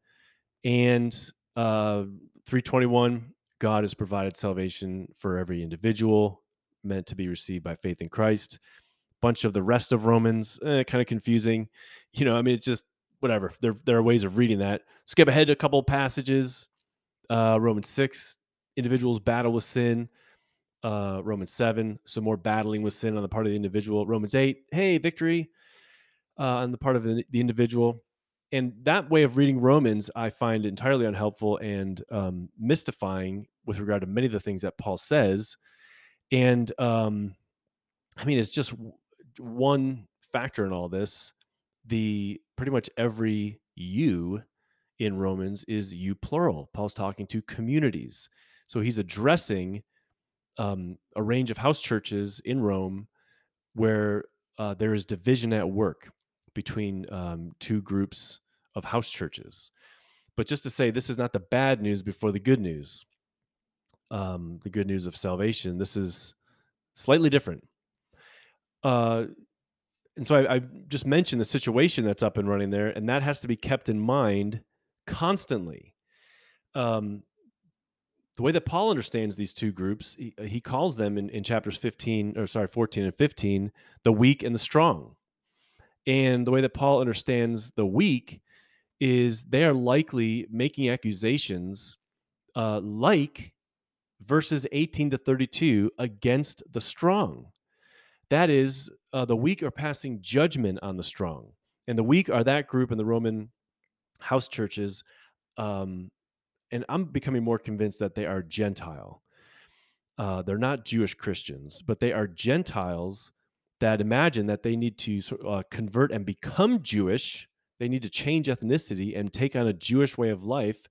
And uh, 321, God has provided salvation for every individual meant to be received by faith in Christ. Bunch of the rest of Romans, eh, kind of confusing. You know, I mean, it's just whatever. There, there are ways of reading that. Skip ahead a couple passages. Uh, Romans 6, individuals battle with sin. Uh, Romans 7, some more battling with sin on the part of the individual. Romans 8, hey, victory uh, on the part of the, the individual. And that way of reading Romans, I find entirely unhelpful and um, mystifying with regard to many of the things that Paul says. And um, I mean, it's just one factor in all this the pretty much every you in Romans is you plural. Paul's talking to communities. So he's addressing um, a range of house churches in Rome where uh, there is division at work between um, two groups of house churches. But just to say, this is not the bad news before the good news, um, the good news of salvation. This is slightly different. Uh, and so I, I, just mentioned the situation that's up and running there, and that has to be kept in mind constantly. Um, the way that Paul understands these two groups, he, he calls them in, in chapters 15, or sorry, 14 and 15, the weak and the strong. And the way that Paul understands the weak is they are likely making accusations uh, like verses 18 to 32 against the strong. That is, uh, the weak are passing judgment on the strong. And the weak are that group in the Roman house churches. Um, and I'm becoming more convinced that they are Gentile. Uh, they're not Jewish Christians, but they are Gentiles that imagine that they need to uh, convert and become Jewish. They need to change ethnicity and take on a Jewish way of life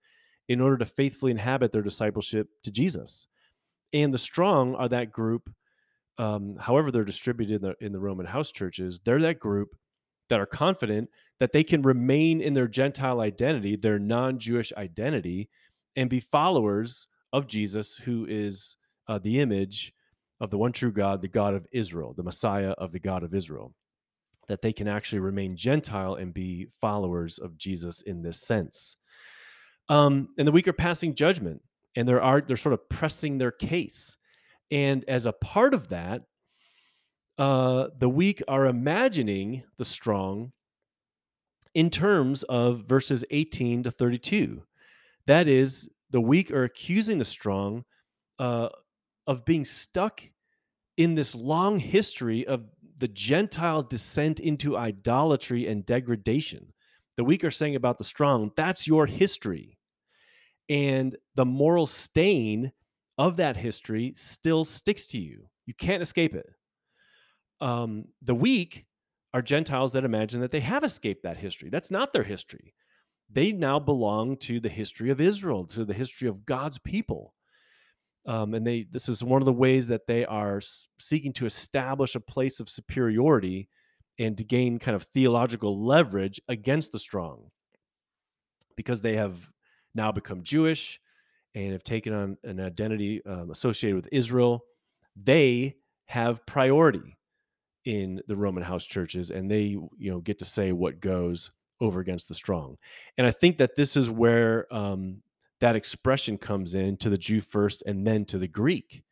in order to faithfully inhabit their discipleship to Jesus. And the strong are that group um, however they're distributed in the, in the Roman house churches, they're that group that are confident that they can remain in their Gentile identity, their non Jewish identity, and be followers of Jesus, who is uh, the image of the one true God, the God of Israel, the Messiah of the God of Israel. That they can actually remain Gentile and be followers of Jesus in this sense. Um, and the weak are passing judgment, and they're, are, they're sort of pressing their case and as a part of that, uh, the weak are imagining the strong in terms of verses 18 to 32. That is, the weak are accusing the strong uh, of being stuck in this long history of the Gentile descent into idolatry and degradation. The weak are saying about the strong, that's your history. And the moral stain of that history still sticks to you. You can't escape it. Um, the weak are Gentiles that imagine that they have escaped that history. That's not their history. they now belong to the history of Israel, to the history of God's people. Um, and they this is one of the ways that they are seeking to establish a place of superiority and to gain kind of theological leverage against the strong because they have now become Jewish and have taken on an identity um, associated with Israel. They have priority in the Roman house churches, and they you know get to say what goes over against the strong. And I think that this is where um, that expression comes in to the Jew first, and then to the Greek.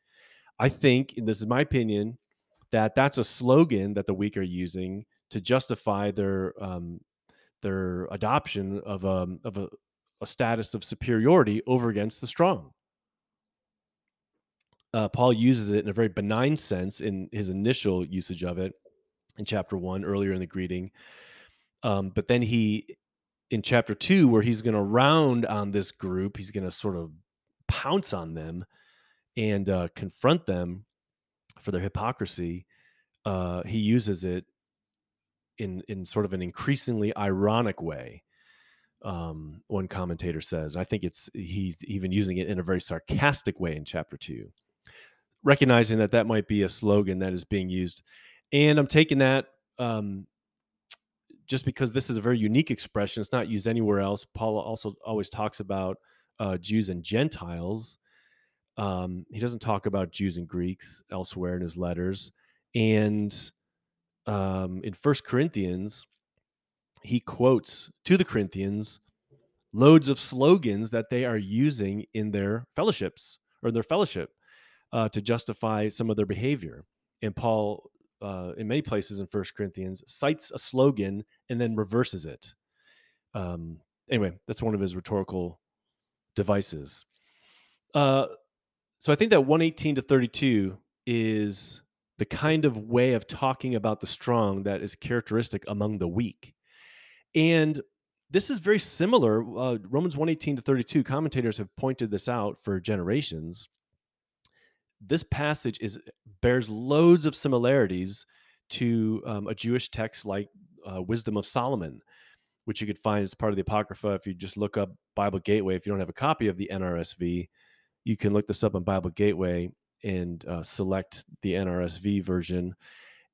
I think, this is my opinion, that that's a slogan that the weak are using to justify their um, their adoption of a of a, a status of superiority over against the strong. Uh, Paul uses it in a very benign sense in his initial usage of it in chapter one, earlier in the greeting. Um, but then he, in chapter two, where he's going to round on this group, he's going to sort of pounce on them and uh, confront them for their hypocrisy. Uh, he uses it in in sort of an increasingly ironic way. Um, one commentator says, I think it's he's even using it in a very sarcastic way in chapter two recognizing that that might be a slogan that is being used. And I'm taking that um, just because this is a very unique expression. It's not used anywhere else. Paul also always talks about uh, Jews and Gentiles. Um, he doesn't talk about Jews and Greeks elsewhere in his letters. And um, in First Corinthians, he quotes to the Corinthians loads of slogans that they are using in their fellowships or their fellowship uh, to justify some of their behavior. And Paul, uh, in many places in First Corinthians, cites a slogan and then reverses it. Um, anyway, that's one of his rhetorical devices. Uh, so I think that 118 to 32 is the kind of way of talking about the strong that is characteristic among the weak. And this is very similar. Uh, Romans 118 to 32, commentators have pointed this out for generations this passage is bears loads of similarities to um, a Jewish text like uh, Wisdom of Solomon, which you could find as part of the Apocrypha. If you just look up Bible Gateway, if you don't have a copy of the NRSV, you can look this up on Bible Gateway and uh, select the NRSV version,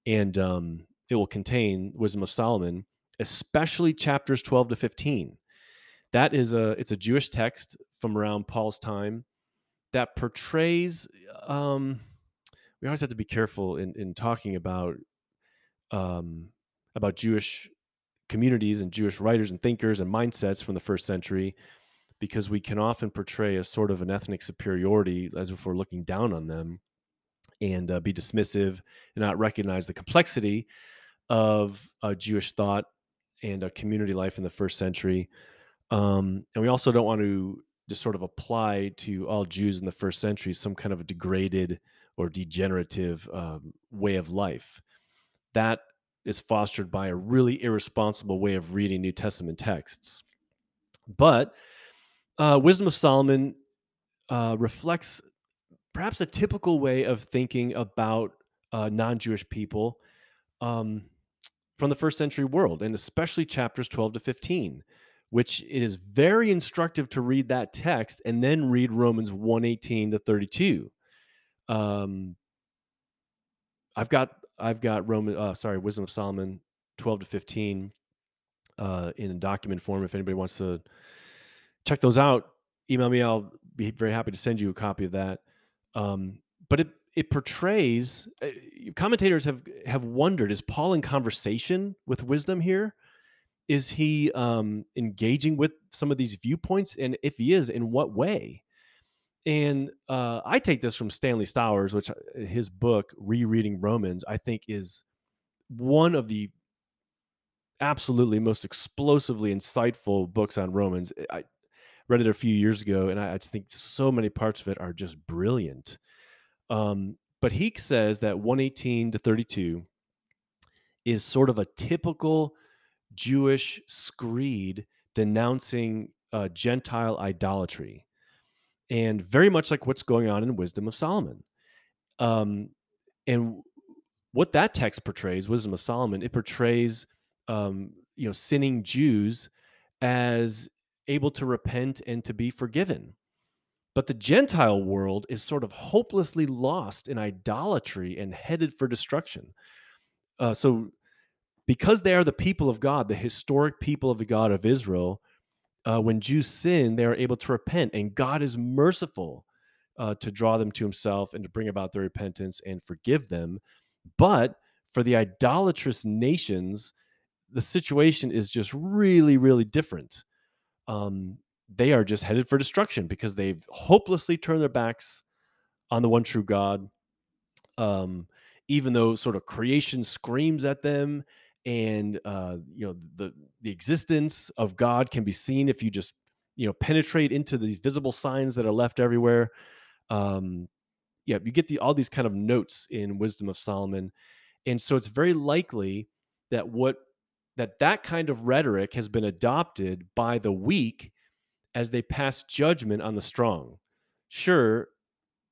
and um, it will contain Wisdom of Solomon, especially chapters 12 to 15. That is a it's a Jewish text from around Paul's time that portrays um, we always have to be careful in, in talking about um, about Jewish communities and Jewish writers and thinkers and mindsets from the first century because we can often portray a sort of an ethnic superiority as if we're looking down on them and uh, be dismissive and not recognize the complexity of uh, Jewish thought and a community life in the first century. Um, and we also don't want to just sort of apply to all Jews in the first century some kind of a degraded or degenerative um, way of life. That is fostered by a really irresponsible way of reading New Testament texts. But uh, Wisdom of Solomon uh, reflects perhaps a typical way of thinking about uh, non Jewish people um, from the first century world, and especially chapters 12 to 15 which it is very instructive to read that text and then read Romans 118 to 32. Um, I've got I've got Roman uh, sorry Wisdom of Solomon 12 to 15 uh, in document form. If anybody wants to check those out, email me. I'll be very happy to send you a copy of that. Um, but it it portrays uh, commentators have have wondered is Paul in conversation with wisdom here? Is he um, engaging with some of these viewpoints and if he is in what way? And uh, i take this from stanley stowers which uh, his book rereading romans i think is one of the absolutely most explosively insightful books on romans. I read it a few years ago and i, I think so many parts of it are just brilliant. Um, but he says that 118 to 32 is sort of a typical Jewish screed denouncing uh, Gentile idolatry, and very much like what's going on in Wisdom of Solomon. Um, and what that text portrays, Wisdom of Solomon, it portrays um, you know sinning Jews as able to repent and to be forgiven. But the Gentile world is sort of hopelessly lost in idolatry and headed for destruction. Uh, so, because they are the people of God, the historic people of the God of Israel, uh, when Jews sin, they are able to repent, and God is merciful uh, to draw them to Himself and to bring about their repentance and forgive them. But for the idolatrous nations, the situation is just really, really different. Um, they are just headed for destruction because they've hopelessly turned their backs on the one true God. Um, even though sort of creation screams at them, and uh, you know the the existence of God can be seen if you just you know penetrate into these visible signs that are left everywhere. Um, yeah, you get the all these kind of notes in Wisdom of Solomon, and so it's very likely that what that that kind of rhetoric has been adopted by the weak as they pass judgment on the strong. Sure,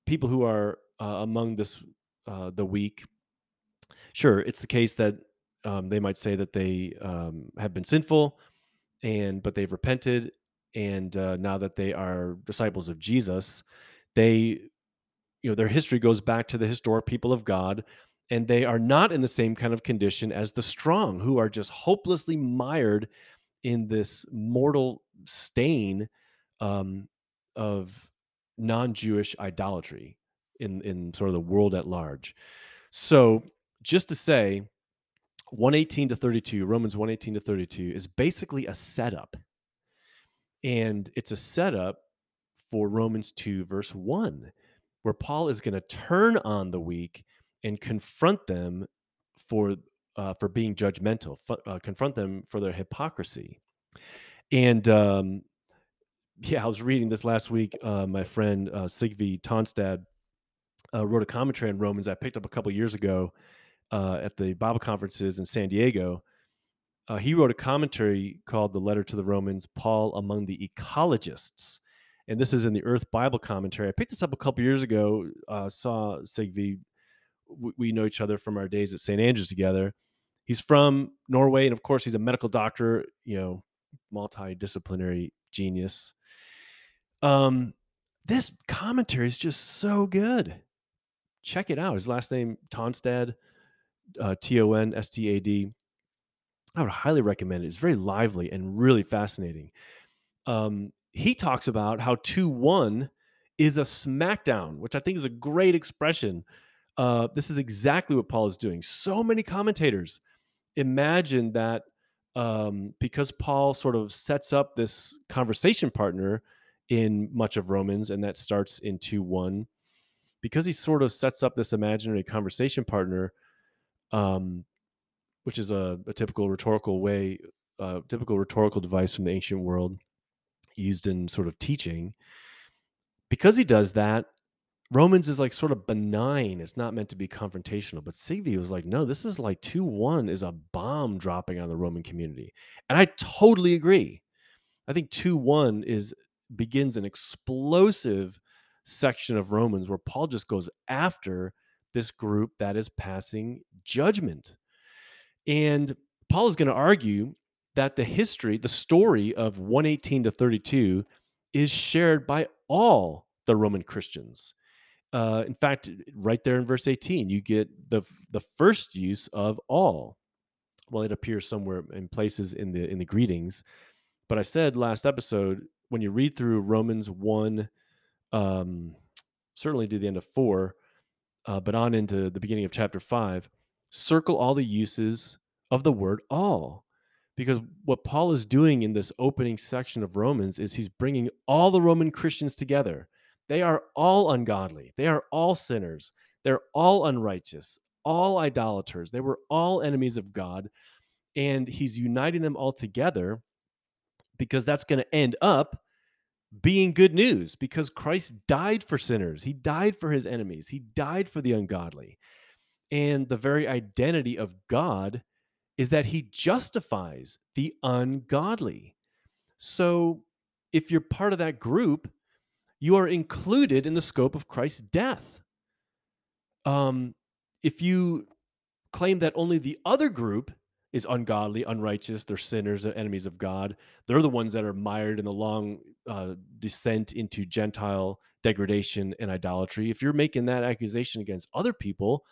people who are uh, among this uh, the weak, sure, it's the case that um, they might say that they um, have been sinful, and but they've repented, and uh, now that they are disciples of Jesus, they you know their history goes back to the historic people of God, and they are not in the same kind of condition as the strong, who are just hopelessly mired in this mortal stain um, of non-Jewish idolatry in in sort of the world at large. So, just to say, 118 to 32, Romans 118 to 32 is basically a setup. And it's a setup for Romans 2, verse 1, where Paul is going to turn on the weak and confront them for uh, for being judgmental, uh, confront them for their hypocrisy. And um, yeah, I was reading this last week. Uh, my friend uh, Sigve Tonstad uh, wrote a commentary on Romans I picked up a couple years ago uh, at the Bible conferences in San Diego. Uh, he wrote a commentary called "The Letter to the Romans: Paul Among the Ecologists," and this is in the Earth Bible Commentary. I picked this up a couple years ago. Uh, saw Sigve. We, we know each other from our days at St. Andrews together. He's from Norway, and of course, he's a medical doctor. You know, multidisciplinary genius. Um, this commentary is just so good. Check it out. His last name Tonstad, uh, T O N S T A D. I would highly recommend it. It's very lively and really fascinating. Um, he talks about how 2 1 is a smackdown, which I think is a great expression. Uh, this is exactly what Paul is doing. So many commentators imagine that um, because Paul sort of sets up this conversation partner in much of Romans, and that starts in 2 1, because he sort of sets up this imaginary conversation partner, um, which is a, a typical rhetorical way, uh, typical rhetorical device from the ancient world used in sort of teaching. Because he does that, Romans is like sort of benign. It's not meant to be confrontational. But Sigve was like, no, this is like 2 1 is a bomb dropping on the Roman community. And I totally agree. I think 2 1 is begins an explosive section of Romans where Paul just goes after this group that is passing judgment. And Paul is going to argue that the history, the story of 118 to 32 is shared by all the Roman Christians. Uh, in fact, right there in verse 18, you get the the first use of all. Well, it appears somewhere in places in the in the greetings, but I said last episode when you read through Romans one, um, certainly to the end of four, uh, but on into the beginning of chapter five, circle all the uses of the word all because what Paul is doing in this opening section of Romans is he's bringing all the Roman Christians together they are all ungodly. They are all sinners. They're all unrighteous, all idolaters. They were all enemies of God. And he's uniting them all together because that's going to end up being good news because Christ died for sinners. He died for his enemies. He died for the ungodly. And the very identity of God is that he justifies the ungodly. So if you're part of that group, you are included in the scope of Christ's death. Um, if you claim that only the other group is ungodly, unrighteous. They're sinners, they're enemies of God. They're the ones that are mired in the long uh, descent into Gentile degradation and idolatry. If you're making that accusation against other people,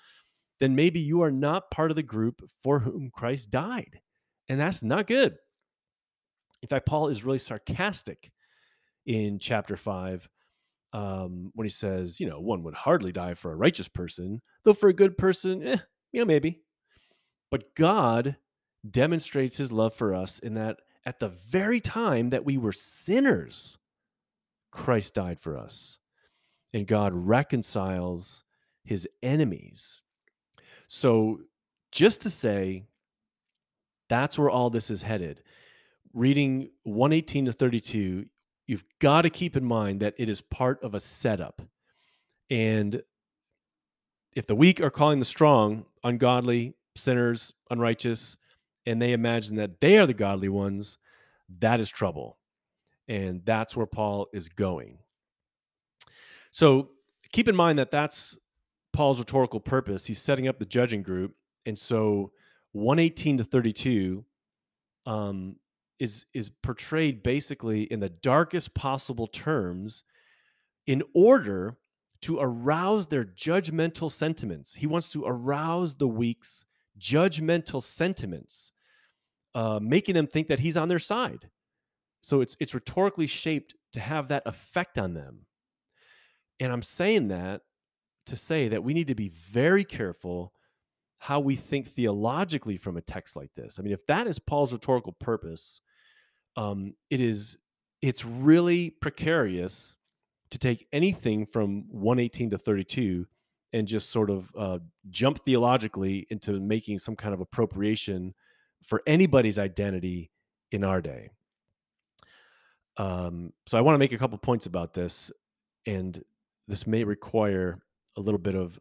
then maybe you are not part of the group for whom Christ died. And that's not good. In fact, Paul is really sarcastic in chapter 5 um, when he says, you know, one would hardly die for a righteous person, though for a good person, eh, you know, maybe. But God demonstrates his love for us in that at the very time that we were sinners, Christ died for us. And God reconciles his enemies. So, just to say, that's where all this is headed. Reading 118 to 32, you've got to keep in mind that it is part of a setup. And if the weak are calling the strong ungodly, sinners, unrighteous, and they imagine that they are the godly ones, that is trouble. And that's where Paul is going. So keep in mind that that's Paul's rhetorical purpose. He's setting up the judging group. And so 118 to 32 um, is, is portrayed basically in the darkest possible terms in order to arouse their judgmental sentiments. He wants to arouse the weak's judgmental sentiments, uh, making them think that he's on their side. So it's it's rhetorically shaped to have that effect on them. And I'm saying that to say that we need to be very careful how we think theologically from a text like this. I mean, if that is Paul's rhetorical purpose, um, it is it's really precarious to take anything from 118 to 32 and just sort of uh, jump theologically into making some kind of appropriation for anybody's identity in our day. Um, so I want to make a couple points about this, and this may require a little bit of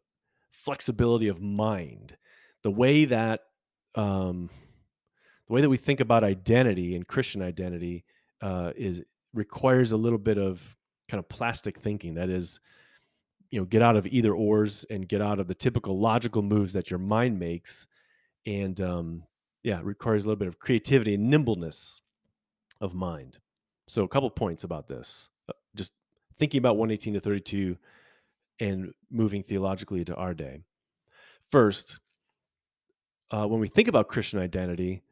flexibility of mind. The way that um, the way that we think about identity and Christian identity uh, is requires a little bit of kind of plastic thinking. That is, you know get out of either ors and get out of the typical logical moves that your mind makes and um yeah requires a little bit of creativity and nimbleness of mind. So a couple points about this uh, just thinking about 118 to 32 and moving theologically to our day. First uh, when we think about christian identity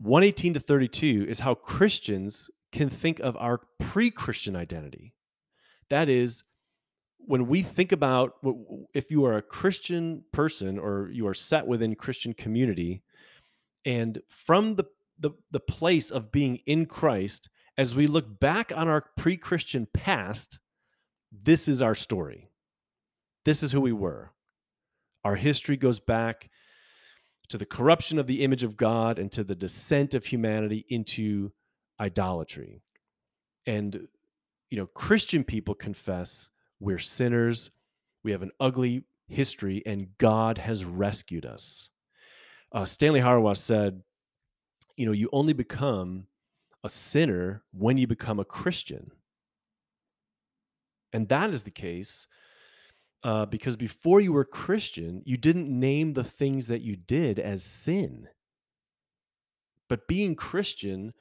118 to 32 is how christians can think of our pre-christian identity. That is when we think about if you are a Christian person or you are set within Christian community, and from the, the, the place of being in Christ, as we look back on our pre Christian past, this is our story. This is who we were. Our history goes back to the corruption of the image of God and to the descent of humanity into idolatry. And, you know, Christian people confess we're sinners. We have an ugly history, and God has rescued us. Uh, Stanley Hauerwas said, You know, you only become a sinner when you become a Christian. And that is the case uh, because before you were Christian, you didn't name the things that you did as sin. But being Christian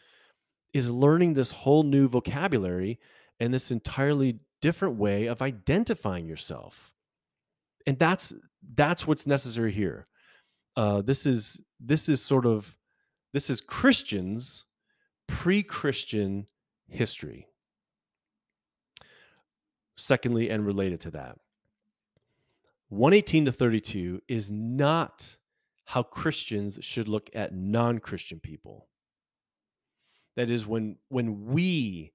is learning this whole new vocabulary and this entirely different way of identifying yourself. And that's that's what's necessary here. Uh, this is this is sort of this is christians pre-christian history. Secondly and related to that 118 to 32 is not how christians should look at non-christian people. That is when when we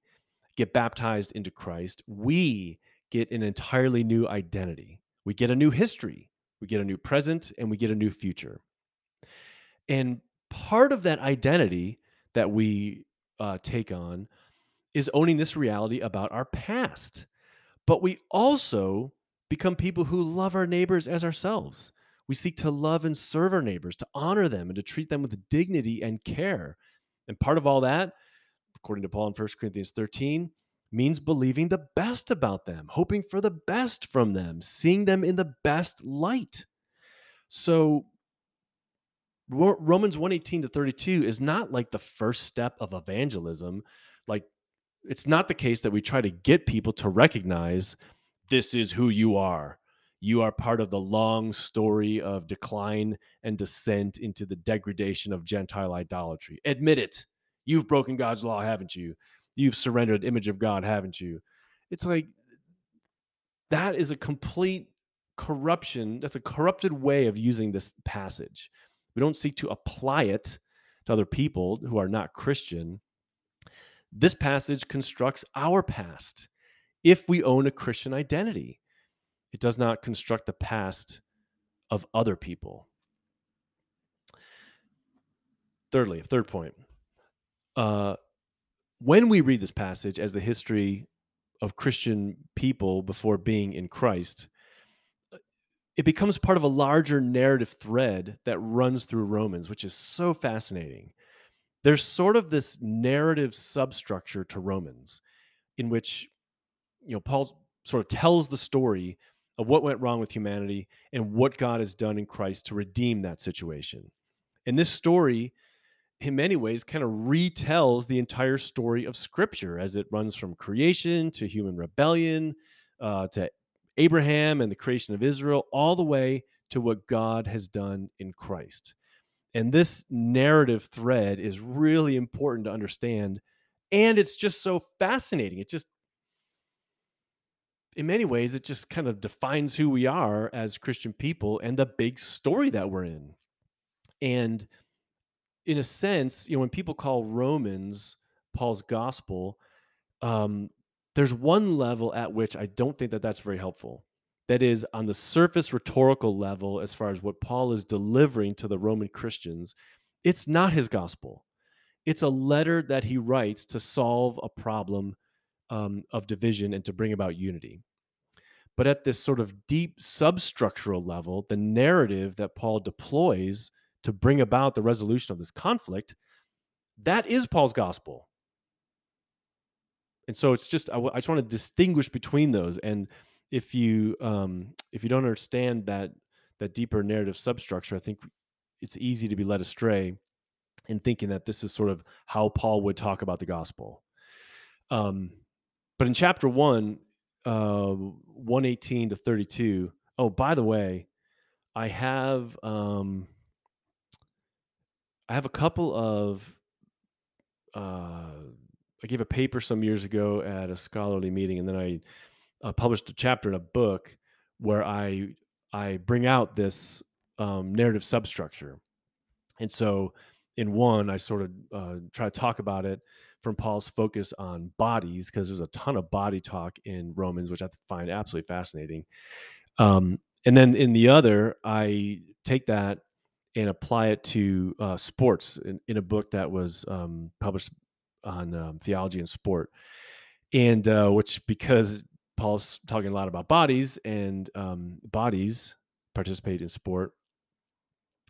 get baptized into Christ, we get an entirely new identity. We get a new history, we get a new present, and we get a new future. And part of that identity that we uh, take on is owning this reality about our past. But we also become people who love our neighbors as ourselves. We seek to love and serve our neighbors, to honor them, and to treat them with dignity and care. And part of all that according to Paul in 1 Corinthians 13, means believing the best about them, hoping for the best from them, seeing them in the best light. So, Ro- Romans 118 to 32 is not like the first step of evangelism. Like, it's not the case that we try to get people to recognize this is who you are. You are part of the long story of decline and descent into the degradation of Gentile idolatry. Admit it. You've broken God's law, haven't you? You've surrendered image of God, haven't you? It's like that is a complete corruption. That's a corrupted way of using this passage. We don't seek to apply it to other people who are not Christian. This passage constructs our past if we own a Christian identity. It does not construct the past of other people. Thirdly, third point. Uh, when we read this passage as the history of Christian people before being in Christ, it becomes part of a larger narrative thread that runs through Romans, which is so fascinating. There's sort of this narrative substructure to Romans in which you know Paul sort of tells the story of what went wrong with humanity and what God has done in Christ to redeem that situation. And this story in many ways kind of retells the entire story of scripture as it runs from creation to human rebellion uh, to Abraham and the creation of Israel, all the way to what God has done in Christ. And this narrative thread is really important to understand. And it's just so fascinating. It just, in many ways, it just kind of defines who we are as Christian people and the big story that we're in. And in a sense, you know, when people call Romans Paul's gospel, um, there's one level at which I don't think that that's very helpful. That is on the surface rhetorical level, as far as what Paul is delivering to the Roman Christians, it's not his gospel. It's a letter that he writes to solve a problem um, of division and to bring about unity. But at this sort of deep substructural level, the narrative that Paul deploys to bring about the resolution of this conflict, that is Paul's gospel. And so it's just I, w- I just want to distinguish between those. And if you um if you don't understand that that deeper narrative substructure i think it's easy to be led astray in thinking that this is sort of how paul would talk about the gospel. Um but in chapter 1 uh 118 to 32 oh by the way i have um i have a couple of uh I gave a paper some years ago at a scholarly meeting, and then I uh, published a chapter in a book where I I bring out this um, narrative substructure. And so, in one, I sort of uh, try to talk about it from Paul's focus on bodies, because there's a ton of body talk in Romans, which I find absolutely fascinating. Um, and then in the other, I take that and apply it to uh, sports in, in, a book that was um, published on um, theology and sport, and uh, which because Paul's talking a lot about bodies and um, bodies participate in sport.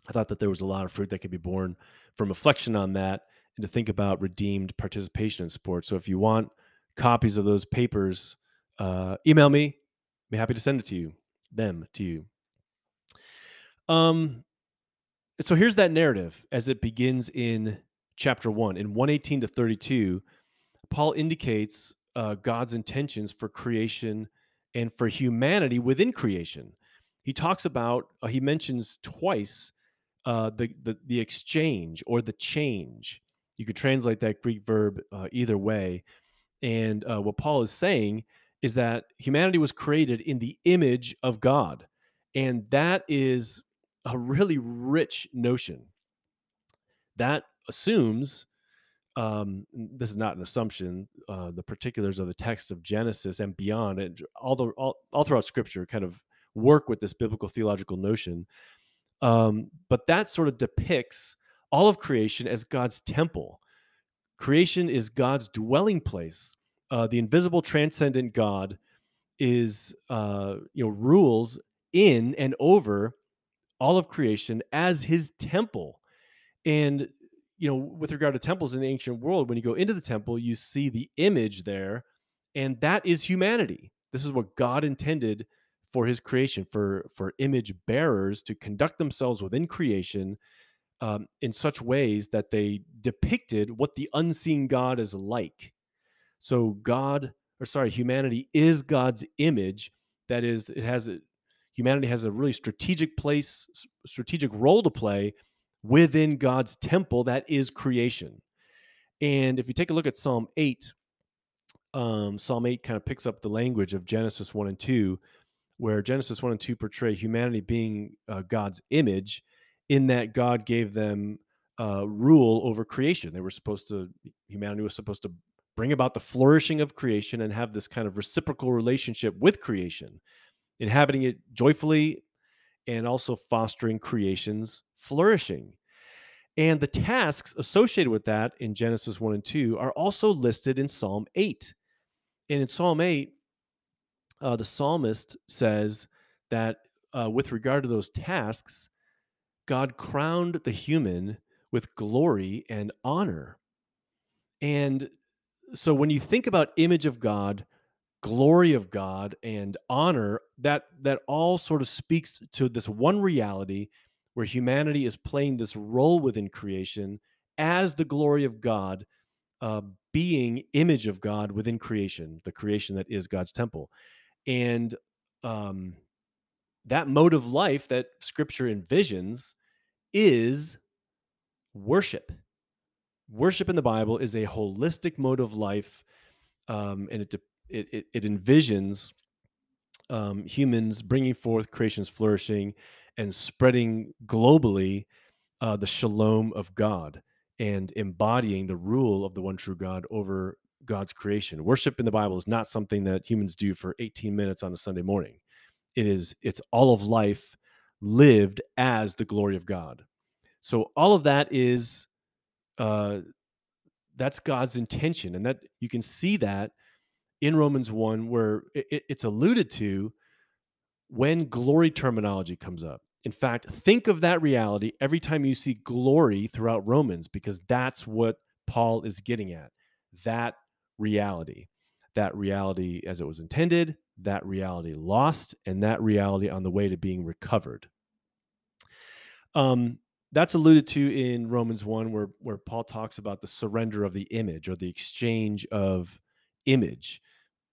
I thought that there was a lot of fruit that could be born from reflection on that and to think about redeemed participation in sport. So if you want copies of those papers, uh, email me. I'd be happy to send it to you, them to you. Um, so here's that narrative as it begins in chapter 1 in 118 to 32 paul indicates uh, god's intentions for creation and for humanity within creation. He talks about uh, he mentions twice uh, the, the the exchange or the change. You could translate that greek verb uh, either way. And uh, what paul is saying is that humanity was created in the image of god. And that is a really rich notion that assumes um, this is not an assumption. Uh, the particulars of the text of Genesis and beyond, and all the all, all throughout Scripture, kind of work with this biblical theological notion. Um, but that sort of depicts all of creation as God's temple. Creation is God's dwelling place. Uh, the invisible, transcendent God is, uh, you know, rules in and over all of creation as His temple. And you know, with regard to temples in the ancient world, when you go into the temple, you see the image there, and that is humanity. This is what God intended for his creation, for for image bearers to conduct themselves within creation um, in such ways that they depicted what the unseen God is like. So God, or sorry, humanity is God's image. That is, it has humanity has a really strategic place, strategic role to play within God's temple that is creation. And if you take a look at Psalm 8, um, Psalm 8 kind of picks up the language of Genesis 1 and 2, where Genesis 1 and 2 portray humanity being uh, God's image, in that God gave them uh, rule over creation. They were supposed to, humanity was supposed to bring about the flourishing of creation and have this kind of reciprocal relationship with creation, inhabiting it joyfully and also fostering creation's flourishing. And the tasks associated with that in Genesis 1 and 2 are also listed in Psalm 8. And in Psalm 8, uh, the psalmist says that uh, with regard to those tasks, God crowned the human with glory and honor. And so when you think about image of God, glory of God and honor, that that all sort of speaks to this one reality where humanity is playing this role within creation as the glory of God, uh, being image of God within creation, the creation that is God's temple, and um, that mode of life that Scripture envisions is worship. Worship in the Bible is a holistic mode of life, um, and it, it, it it envisions um, humans bringing forth creation's flourishing and spreading globally uh, the shalom of God and embodying the rule of the one true God over God's creation. Worship in the Bible is not something that humans do for 18 minutes on a Sunday morning. It is it's all of life lived as the glory of God. So all of that is uh that's God's intention and that you can see that in Romans 1 where it, it's alluded to when glory terminology comes up. In fact, think of that reality every time you see glory throughout Romans because that's what Paul is getting at. That reality. That reality as it was intended, that reality lost, and that reality on the way to being recovered. Um, that's alluded to in Romans 1, where, where Paul talks about the surrender of the image or the exchange of image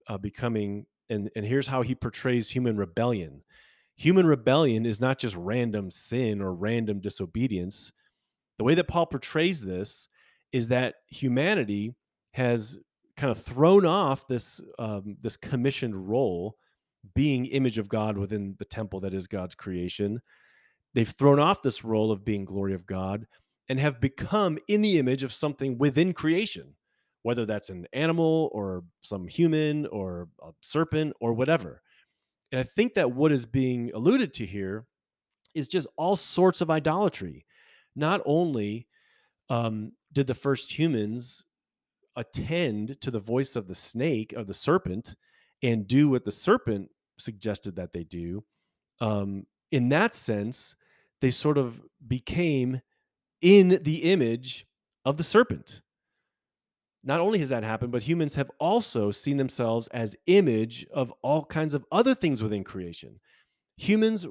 uh, becoming, and, and here's how he portrays human rebellion. Human rebellion is not just random sin or random disobedience. The way that Paul portrays this is that humanity has kind of thrown off this um, this commissioned role, being image of God within the temple that is God's creation. They've thrown off this role of being glory of God and have become in the image of something within creation, whether that's an animal or some human or a serpent or whatever. And I think that what is being alluded to here is just all sorts of idolatry. Not only um, did the first humans attend to the voice of the snake of the serpent and do what the serpent suggested that they do um, in that sense they sort of became in the image of the serpent not only has that happened but humans have also seen themselves as image of all kinds of other things within creation humans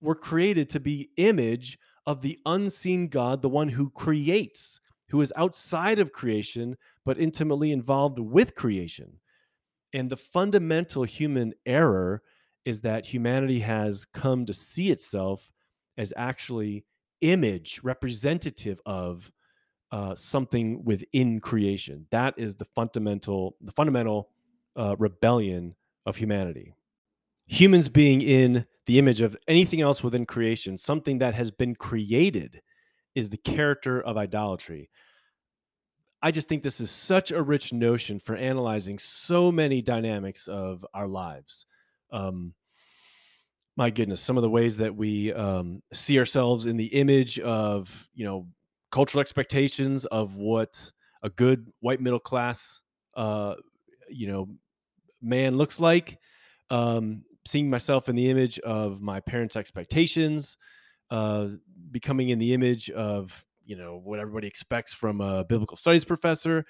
were created to be image of the unseen god the one who creates who is outside of creation, but intimately involved with creation. And the fundamental human error is that humanity has come to see itself as actually image, representative of uh, something within creation. That is the fundamental, the fundamental uh, rebellion of humanity. Humans being in the image of anything else within creation, something that has been created, is the character of idolatry. I just think this is such a rich notion for analyzing so many dynamics of our lives. Um, my goodness, some of the ways that we um, see ourselves in the image of, you know, cultural expectations of what a good white middle class, uh, you know, man looks like. Um, seeing myself in the image of my parents' expectations, uh, becoming in the image of you know what everybody expects from a biblical studies professor,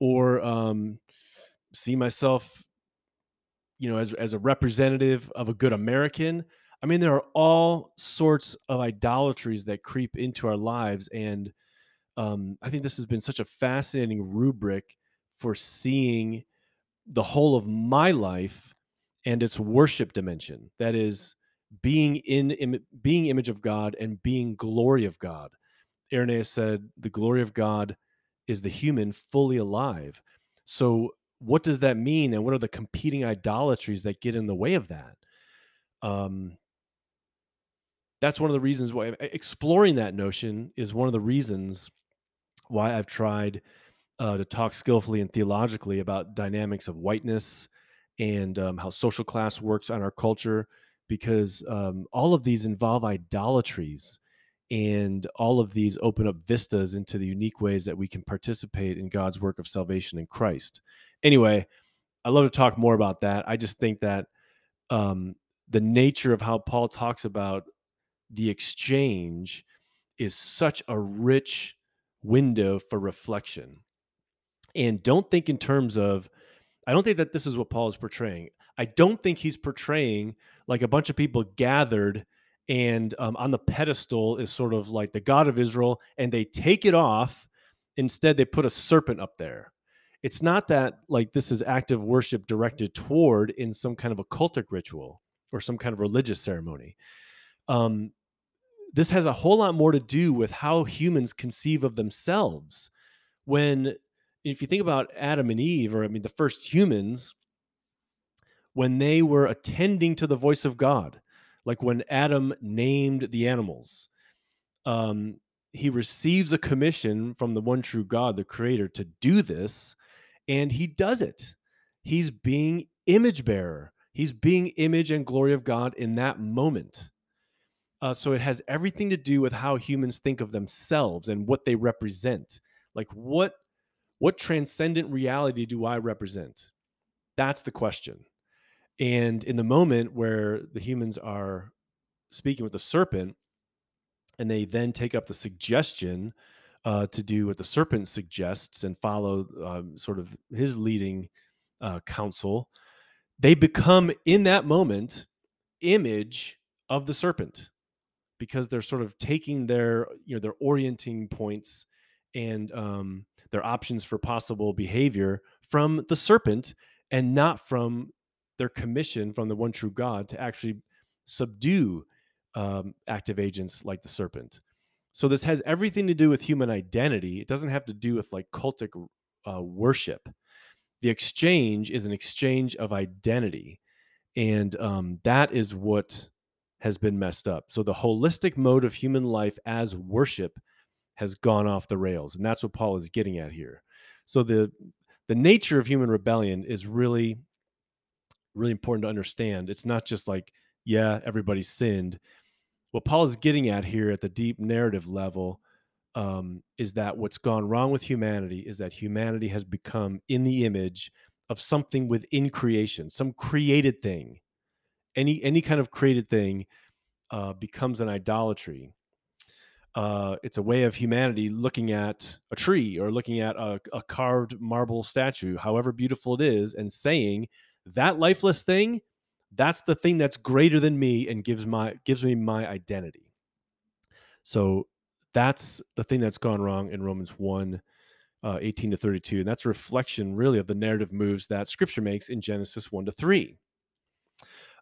or um, see myself, you know, as as a representative of a good American. I mean, there are all sorts of idolatries that creep into our lives. And um, I think this has been such a fascinating rubric for seeing the whole of my life and its worship dimension. That is, being in Im- being image of God and being glory of God. Irenaeus said, "The glory of God is the human fully alive." So, what does that mean, and what are the competing idolatries that get in the way of that? Um, that's one of the reasons why exploring that notion is one of the reasons why I've tried uh, to talk skillfully and theologically about dynamics of whiteness and um, how social class works on our culture, because um, all of these involve idolatries and all of these open up vistas into the unique ways that we can participate in God's work of salvation in Christ. Anyway, I love to talk more about that. I just think that um, the nature of how Paul talks about the exchange is such a rich window for reflection. And don't think in terms of, I don't think that this is what Paul is portraying. I don't think he's portraying like a bunch of people gathered and um, on the pedestal is sort of like the God of Israel, and they take it off. Instead, they put a serpent up there. It's not that like this is active worship directed toward in some kind of a cultic ritual or some kind of religious ceremony. Um, this has a whole lot more to do with how humans conceive of themselves. When, if you think about Adam and Eve, or I mean, the first humans, when they were attending to the voice of God, like when Adam named the animals, um, he receives a commission from the one true God, the creator, to do this, and he does it. He's being image bearer. He's being image and glory of God in that moment. Uh, so it has everything to do with how humans think of themselves and what they represent. Like what what transcendent reality do I represent? That's the question. And in the moment where the humans are speaking with the serpent, and they then take up the suggestion uh, to do what the serpent suggests and follow um, sort of his leading uh, counsel, they become in that moment image of the serpent because they're sort of taking their you know their orienting points and um, their options for possible behavior from the serpent and not from their commission from the one true God to actually subdue um, active agents like the serpent. So this has everything to do with human identity. It doesn't have to do with like cultic uh, worship. The exchange is an exchange of identity, and um, that is what has been messed up. So the holistic mode of human life as worship has gone off the rails, and that's what Paul is getting at here. So the the nature of human rebellion is really really important to understand. It's not just like yeah, everybody sinned. What Paul is getting at here at the deep narrative level um, is that what's gone wrong with humanity is that humanity has become in the image of something within creation, some created thing any any kind of created thing uh, becomes an idolatry. Uh, it's a way of humanity looking at a tree or looking at a, a carved marble statue, however beautiful it is, and saying that lifeless thing, that's the thing that's greater than me and gives my gives me my identity. So that's the thing that's gone wrong in Romans 1, uh, 18 to 32. And that's a reflection really of the narrative moves that scripture makes in Genesis 1 to 3.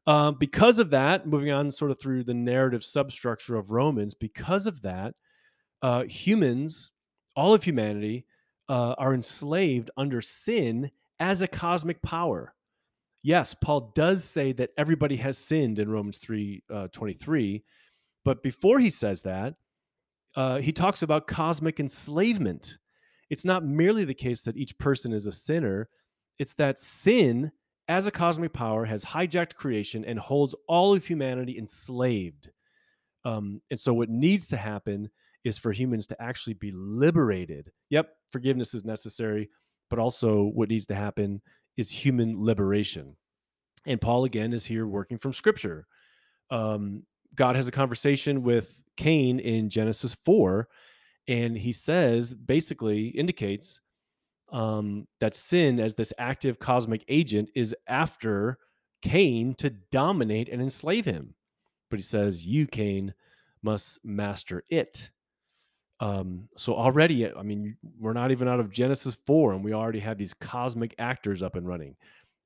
Um, because of that, moving on sort of through the narrative substructure of Romans, because of that, uh, humans, all of humanity, uh, are enslaved under sin as a cosmic power. Yes, Paul does say that everybody has sinned in Romans 3 uh, 23. But before he says that, uh, he talks about cosmic enslavement. It's not merely the case that each person is a sinner, it's that sin as a cosmic power, has hijacked creation and holds all of humanity enslaved. Um, and so, what needs to happen is for humans to actually be liberated. Yep, forgiveness is necessary, but also what needs to happen is human liberation. And Paul, again, is here working from scripture. Um, God has a conversation with Cain in Genesis 4, and he says, basically, indicates um, that sin as this active cosmic agent is after Cain to dominate and enslave him but he says you, Cain, must master it. Um, so already, I mean, we're not even out of Genesis 4, and we already have these cosmic actors up and running.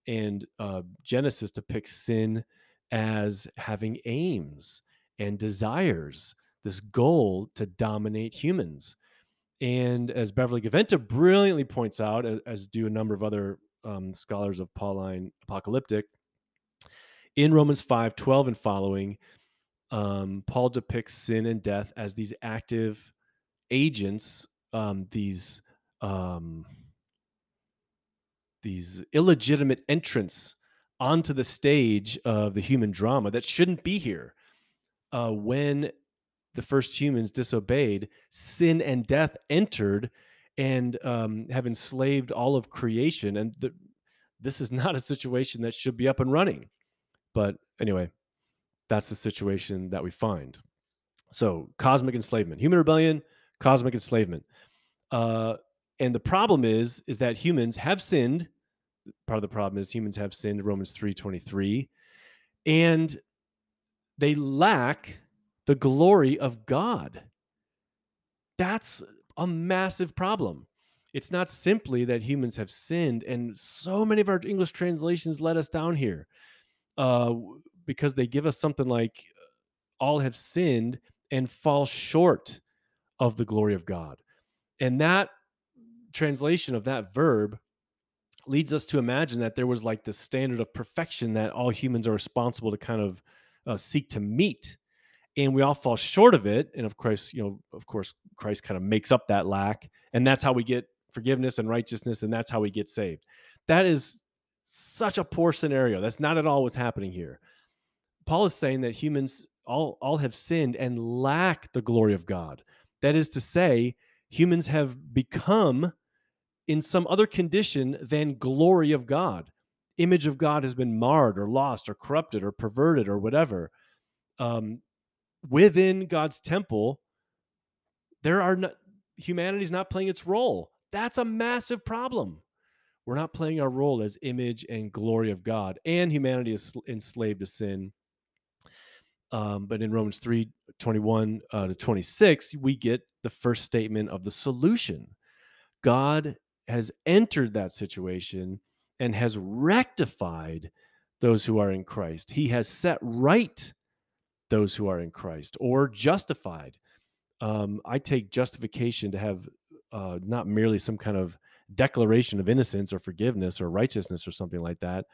And uh, Genesis depicts sin as having aims and desires, this goal to dominate humans. And as Beverly Gaventa brilliantly points out, as do a number of other um, scholars of Pauline apocalyptic, in Romans 5 12 and following, um, Paul depicts sin and death as these active agents, um, these um, these illegitimate entrants onto the stage of the human drama that shouldn't be here. Uh, when the first humans disobeyed, sin and death entered and um, have enslaved all of creation. And the, this is (laughs) not a situation that should be up and running. But anyway, that's the situation that we find. So, cosmic enslavement, human rebellion, cosmic enslavement. Uh, and the problem is, is that humans have sinned. Part of the problem is humans have sinned. Romans three twenty three, and they lack the glory of God. That's a massive problem. It's not simply that humans have sinned, and so many of our English translations let us down here uh, because they give us something like all have sinned and fall short of the glory of God. And that translation of that verb leads us to imagine that there was like the standard of perfection that all humans are responsible to kind of uh, seek to meet and we all fall short of it and of course you know of course christ kind of makes up that lack and that's how we get forgiveness and righteousness and that's how we get saved. That is such a poor scenario. That's not at all what's happening here. Paul is saying that humans all all have sinned and lack the glory of god. That is to say humans have become in some other condition than glory of god. Image of god has been marred or lost or corrupted or perverted or whatever. Um, within God's temple, there are not, humanity's not playing its role. That's a massive problem. We're not playing our role as image and glory of God, and humanity is enslaved to sin. Um, but in Romans 3 21 uh, to 26, we get the first statement of the solution. God has entered that situation and has rectified those who are in Christ. He has set right those who are in Christ or justified. Um, I take justification to have uh, not merely some kind of declaration of innocence or forgiveness or righteousness or something like that.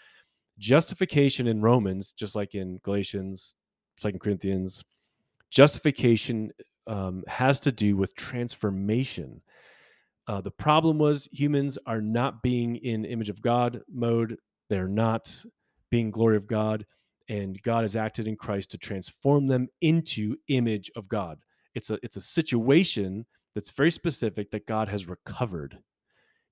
Justification in Romans, just like in Galatians, Second Corinthians, justification um, has to do with transformation. Uh, the problem was humans are not being in image of God mode. They're not being glory of God and God has acted in Christ to transform them into image of God. It's a it's a situation that's very specific that God has recovered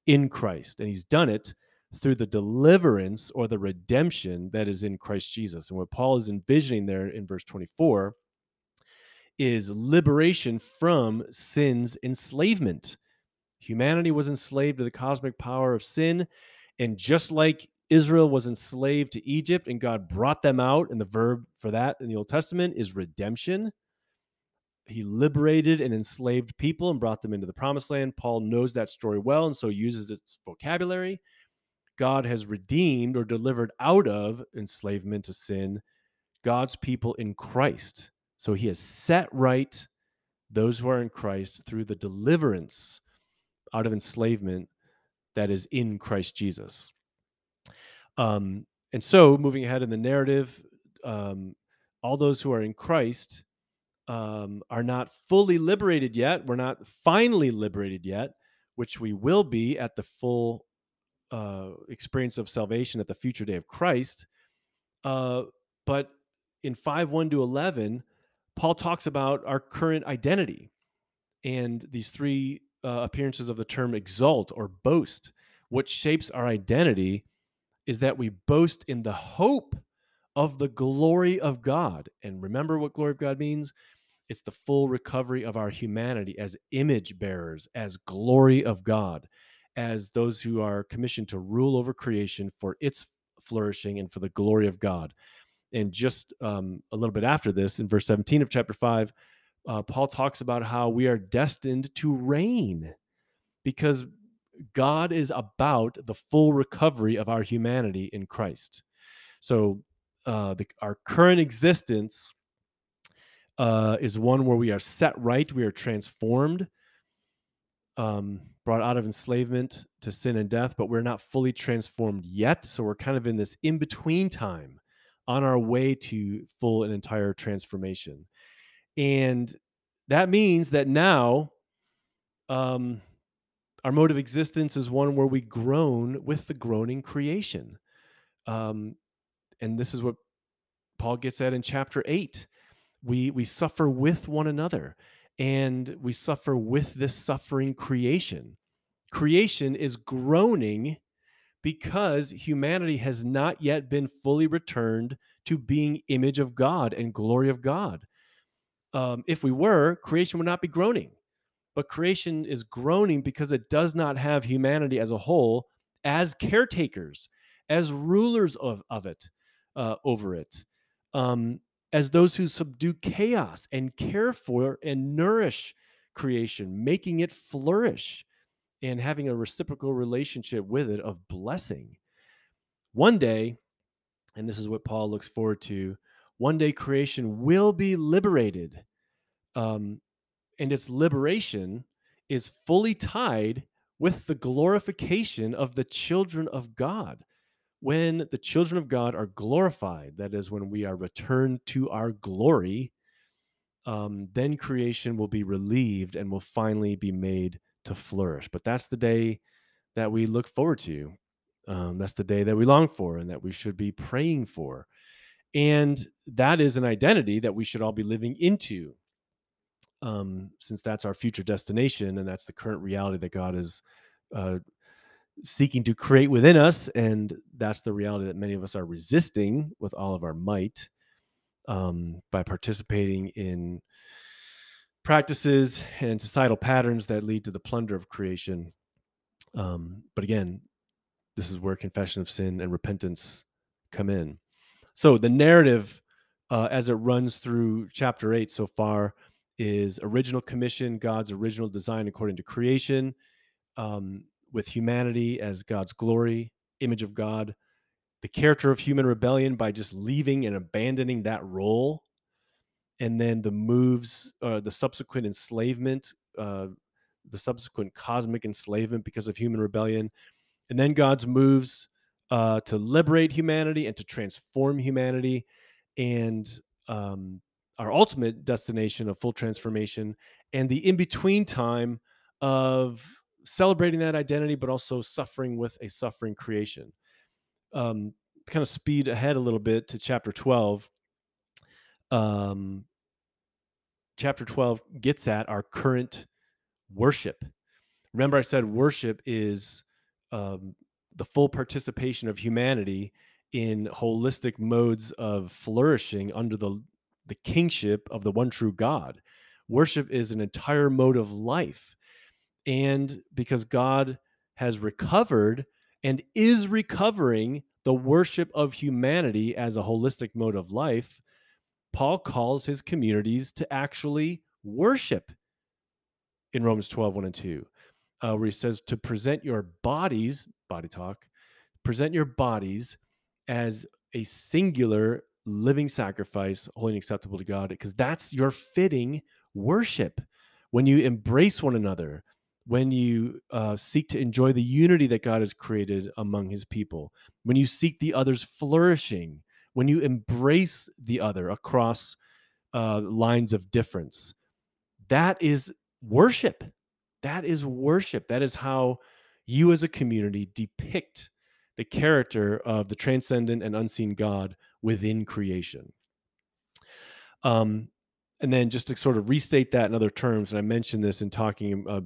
in Christ and he's done it through the deliverance or the redemption that is in Christ Jesus. And what Paul is envisioning there in verse 24 is liberation from sin's enslavement. Humanity was enslaved to the cosmic power of sin and just like Israel was enslaved to Egypt and God brought them out, and the verb for that in the Old Testament is redemption. He liberated an enslaved people and brought them into the promised land. Paul knows that story well and so uses its vocabulary. God has redeemed or delivered out of enslavement to sin God's people in Christ. So he has set right those who are in Christ through the deliverance out of enslavement that is in Christ Jesus. Um, and so, moving ahead in the narrative, um, all those who are in Christ um, are not fully liberated yet. We're not finally liberated yet, which we will be at the full uh, experience of salvation at the future day of Christ. Uh, but in 5 1 to 11, Paul talks about our current identity and these three uh, appearances of the term exalt or boast. What shapes our identity is that we boast in the hope of the glory of God. And remember what glory of God means? It's the full recovery of our humanity as image bearers, as glory of God, as those who are commissioned to rule over creation for its flourishing and for the glory of God. And just um, a little bit after this, in verse 17 of chapter 5, uh, Paul talks about how we are destined to reign because God is about the full recovery of our humanity in Christ. So, uh, the, our current existence uh, is one where we are set right, we are transformed, um, brought out of enslavement to sin and death, but we're not fully transformed yet. So, we're kind of in this in between time on our way to full and entire transformation. And that means that now, um, our mode of existence is one where we groan with the groaning creation. Um, and this is what Paul gets at in chapter 8. We we suffer with one another and we suffer with this suffering creation. Creation is groaning because humanity has not yet been fully returned to being image of God and glory of God. Um, if we were, creation would not be groaning but creation is groaning because it does not have humanity as a whole as caretakers, as rulers of, of it, uh, over it, um, as those who subdue chaos and care for and nourish creation, making it flourish and having a reciprocal relationship with it of blessing. One day, and this is what Paul looks forward to, one day creation will be liberated um, and its liberation is fully tied with the glorification of the children of God. When the children of God are glorified, that is, when we are returned to our glory, um, then creation will be relieved and will finally be made to flourish. But that's the day that we look forward to. Um, that's the day that we long for and that we should be praying for. And that is an identity that we should all be living into um, since that's our future destination and that's the current reality that God is uh, seeking to create within us. And that's the reality that many of us are resisting with all of our might um, by participating in practices and societal patterns that lead to the plunder of creation. Um, but again, this is where confession of sin and repentance come in. So the narrative, uh, as it runs through chapter eight so far, is original commission, God's original design according to creation, um, with humanity as God's glory, image of God, the character of human rebellion by just leaving and abandoning that role, and then the moves, uh, the subsequent enslavement, uh, the subsequent cosmic enslavement because of human rebellion, and then God's moves uh, to liberate humanity and to transform humanity, and um, our ultimate destination of full transformation and the in between time of celebrating that identity but also suffering with a suffering creation. Um, kind of speed ahead a little bit to chapter 12 um, chapter 12 gets at our current worship. Remember i said worship is um, the full participation of humanity in holistic modes of flourishing under the the kingship of the one true God. Worship is an entire mode of life. And because God has recovered and is recovering the worship of humanity as a holistic mode of life, Paul calls his communities to actually worship in Romans 12, 1 and 2, uh, where he says to present your bodies, body talk, present your bodies as a singular living sacrifice, holy and acceptable to God, because that's your fitting worship. When you embrace one another, when you uh, seek to enjoy the unity that God has created among his people, when you seek the other's flourishing, when you embrace the other across uh, lines of difference, that is worship. That is worship. That is how you as a community depict the character of the transcendent and unseen God within creation. Um, and then just to sort of restate that in other terms, and I mentioned this in talking uh,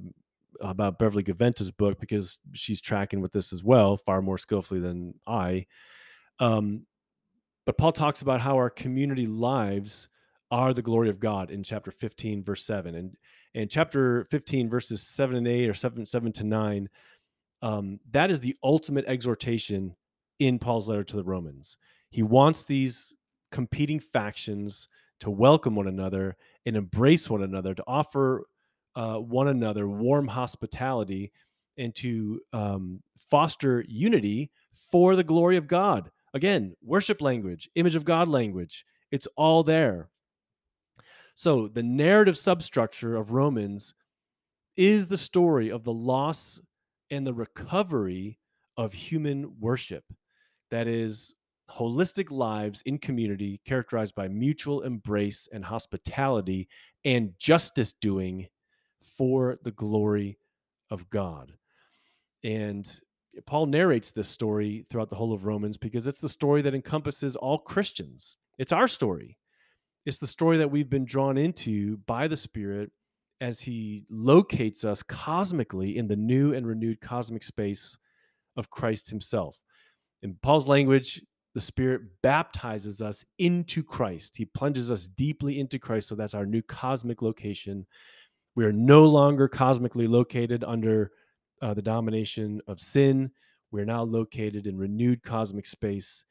about Beverly Gaventa's book because she's tracking with this as well, far more skillfully than I. Um, but Paul talks about how our community lives are the glory of God in chapter 15, verse 7. And in chapter 15, verses 7 and 8, or 7, 7 to 9, um, that is the ultimate exhortation in Paul's letter to the Romans. He wants these competing factions to welcome one another and embrace one another, to offer uh, one another warm hospitality, and to um, foster unity for the glory of God. Again, worship language, image of God language, it's all there. So, the narrative substructure of Romans is the story of the loss and the recovery of human worship. That is, holistic lives in community characterized by mutual embrace and hospitality and justice doing for the glory of God. And Paul narrates this story throughout the whole of Romans because it's the story that encompasses all Christians. It's our story. It's the story that we've been drawn into by the Spirit as He locates us cosmically in the new and renewed cosmic space of Christ Himself. In Paul's language, the Spirit baptizes us into Christ. He plunges us deeply into Christ. So that's our new cosmic location. We are no longer cosmically located under uh, the domination of sin. We're now located in renewed cosmic space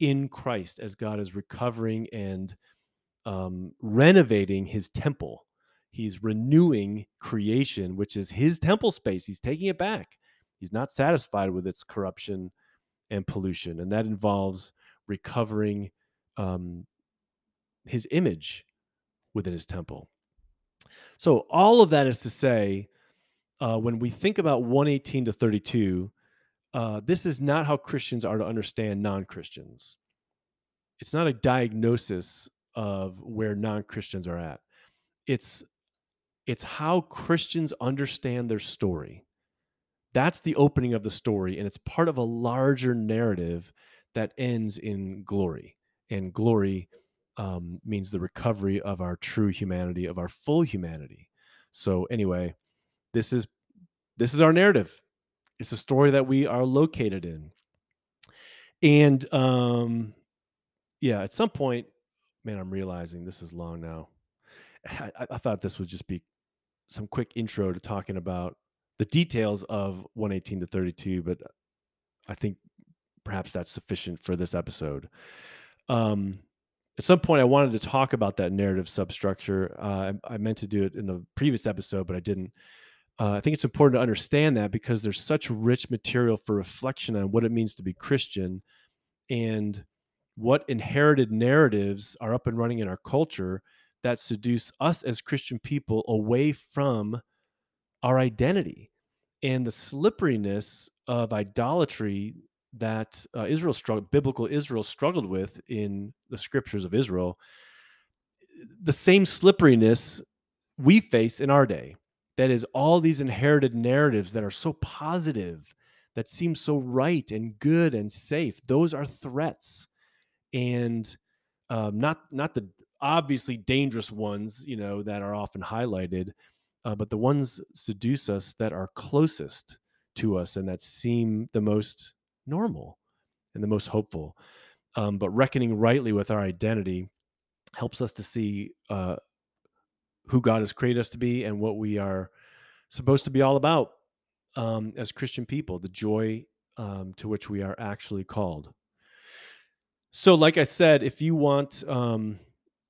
in Christ as God is recovering and um, renovating his temple. He's renewing creation, which is his temple space. He's taking it back. He's not satisfied with its corruption and pollution. And that involves recovering um, his image within his temple. So, all of that is to say, uh, when we think about 118 to 32, uh, this is not how Christians are to understand non Christians. It's not a diagnosis of where non Christians are at. It's it's how Christians understand their story. That's the opening of the story, and it's part of a larger narrative that ends in glory. And glory um, means the recovery of our true humanity, of our full humanity. So, anyway, this is this is our narrative. It's a story that we are located in. And um, yeah, at some point, man, I'm realizing this is long now. (laughs) I, I thought this would just be some quick intro to talking about the details of 118 to 32, but I think perhaps that's sufficient for this episode. Um, at some point, I wanted to talk about that narrative substructure. Uh, I, I, meant to do it in the previous episode, but I didn't. Uh, I think it's important to understand that because there's such rich material for reflection on what it means to be Christian and what inherited narratives are up and running in our culture that seduce us as Christian people away from our identity and the slipperiness of idolatry that uh, Israel struggled, biblical Israel struggled with in the scriptures of Israel. The same slipperiness we face in our day. That is, all these inherited narratives that are so positive, that seem so right and good and safe. Those are threats, and um, not not the obviously dangerous ones, you know, that are often highlighted, uh, but the ones seduce us that are closest to us and that seem the most normal and the most hopeful. Um, but reckoning rightly with our identity helps us to see uh, who God has created us to be and what we are supposed to be all about um, as Christian people, the joy um, to which we are actually called. So, like I said, if you want um,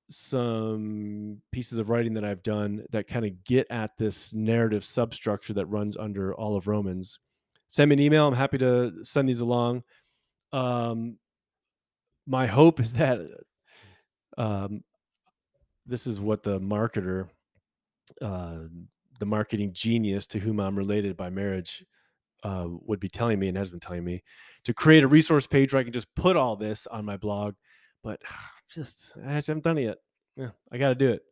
some pieces of writing that I've done that kind of get at this narrative substructure that runs under all of Romans, send me an email. I'm happy to send these along. Um, my hope is (laughs) that um, this is what the marketer, uh, the marketing genius to whom I'm related by marriage, uh, would be telling me and has been telling me to create a resource page where I can just put all this on my blog. But (sighs) just I haven't done it yet. Yeah, I got to do it.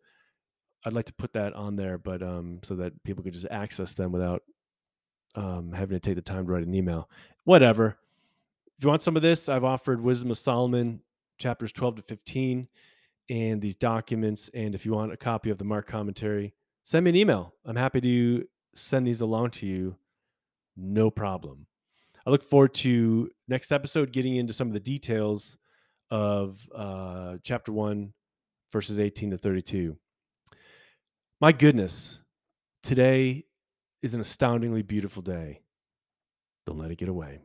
I'd like to put that on there, but um, so that people could just access them without um, having to take the time to write an email. Whatever. If you want some of this, I've offered Wisdom of Solomon, chapters 12 to 15, and these documents. And if you want a copy of the Mark commentary, send me an email. I'm happy to send these along to you. No problem. I look forward to next episode getting into some of the details of uh, chapter 1, verses 18 to 32. My goodness, today is an astoundingly beautiful day. Don't let it get away.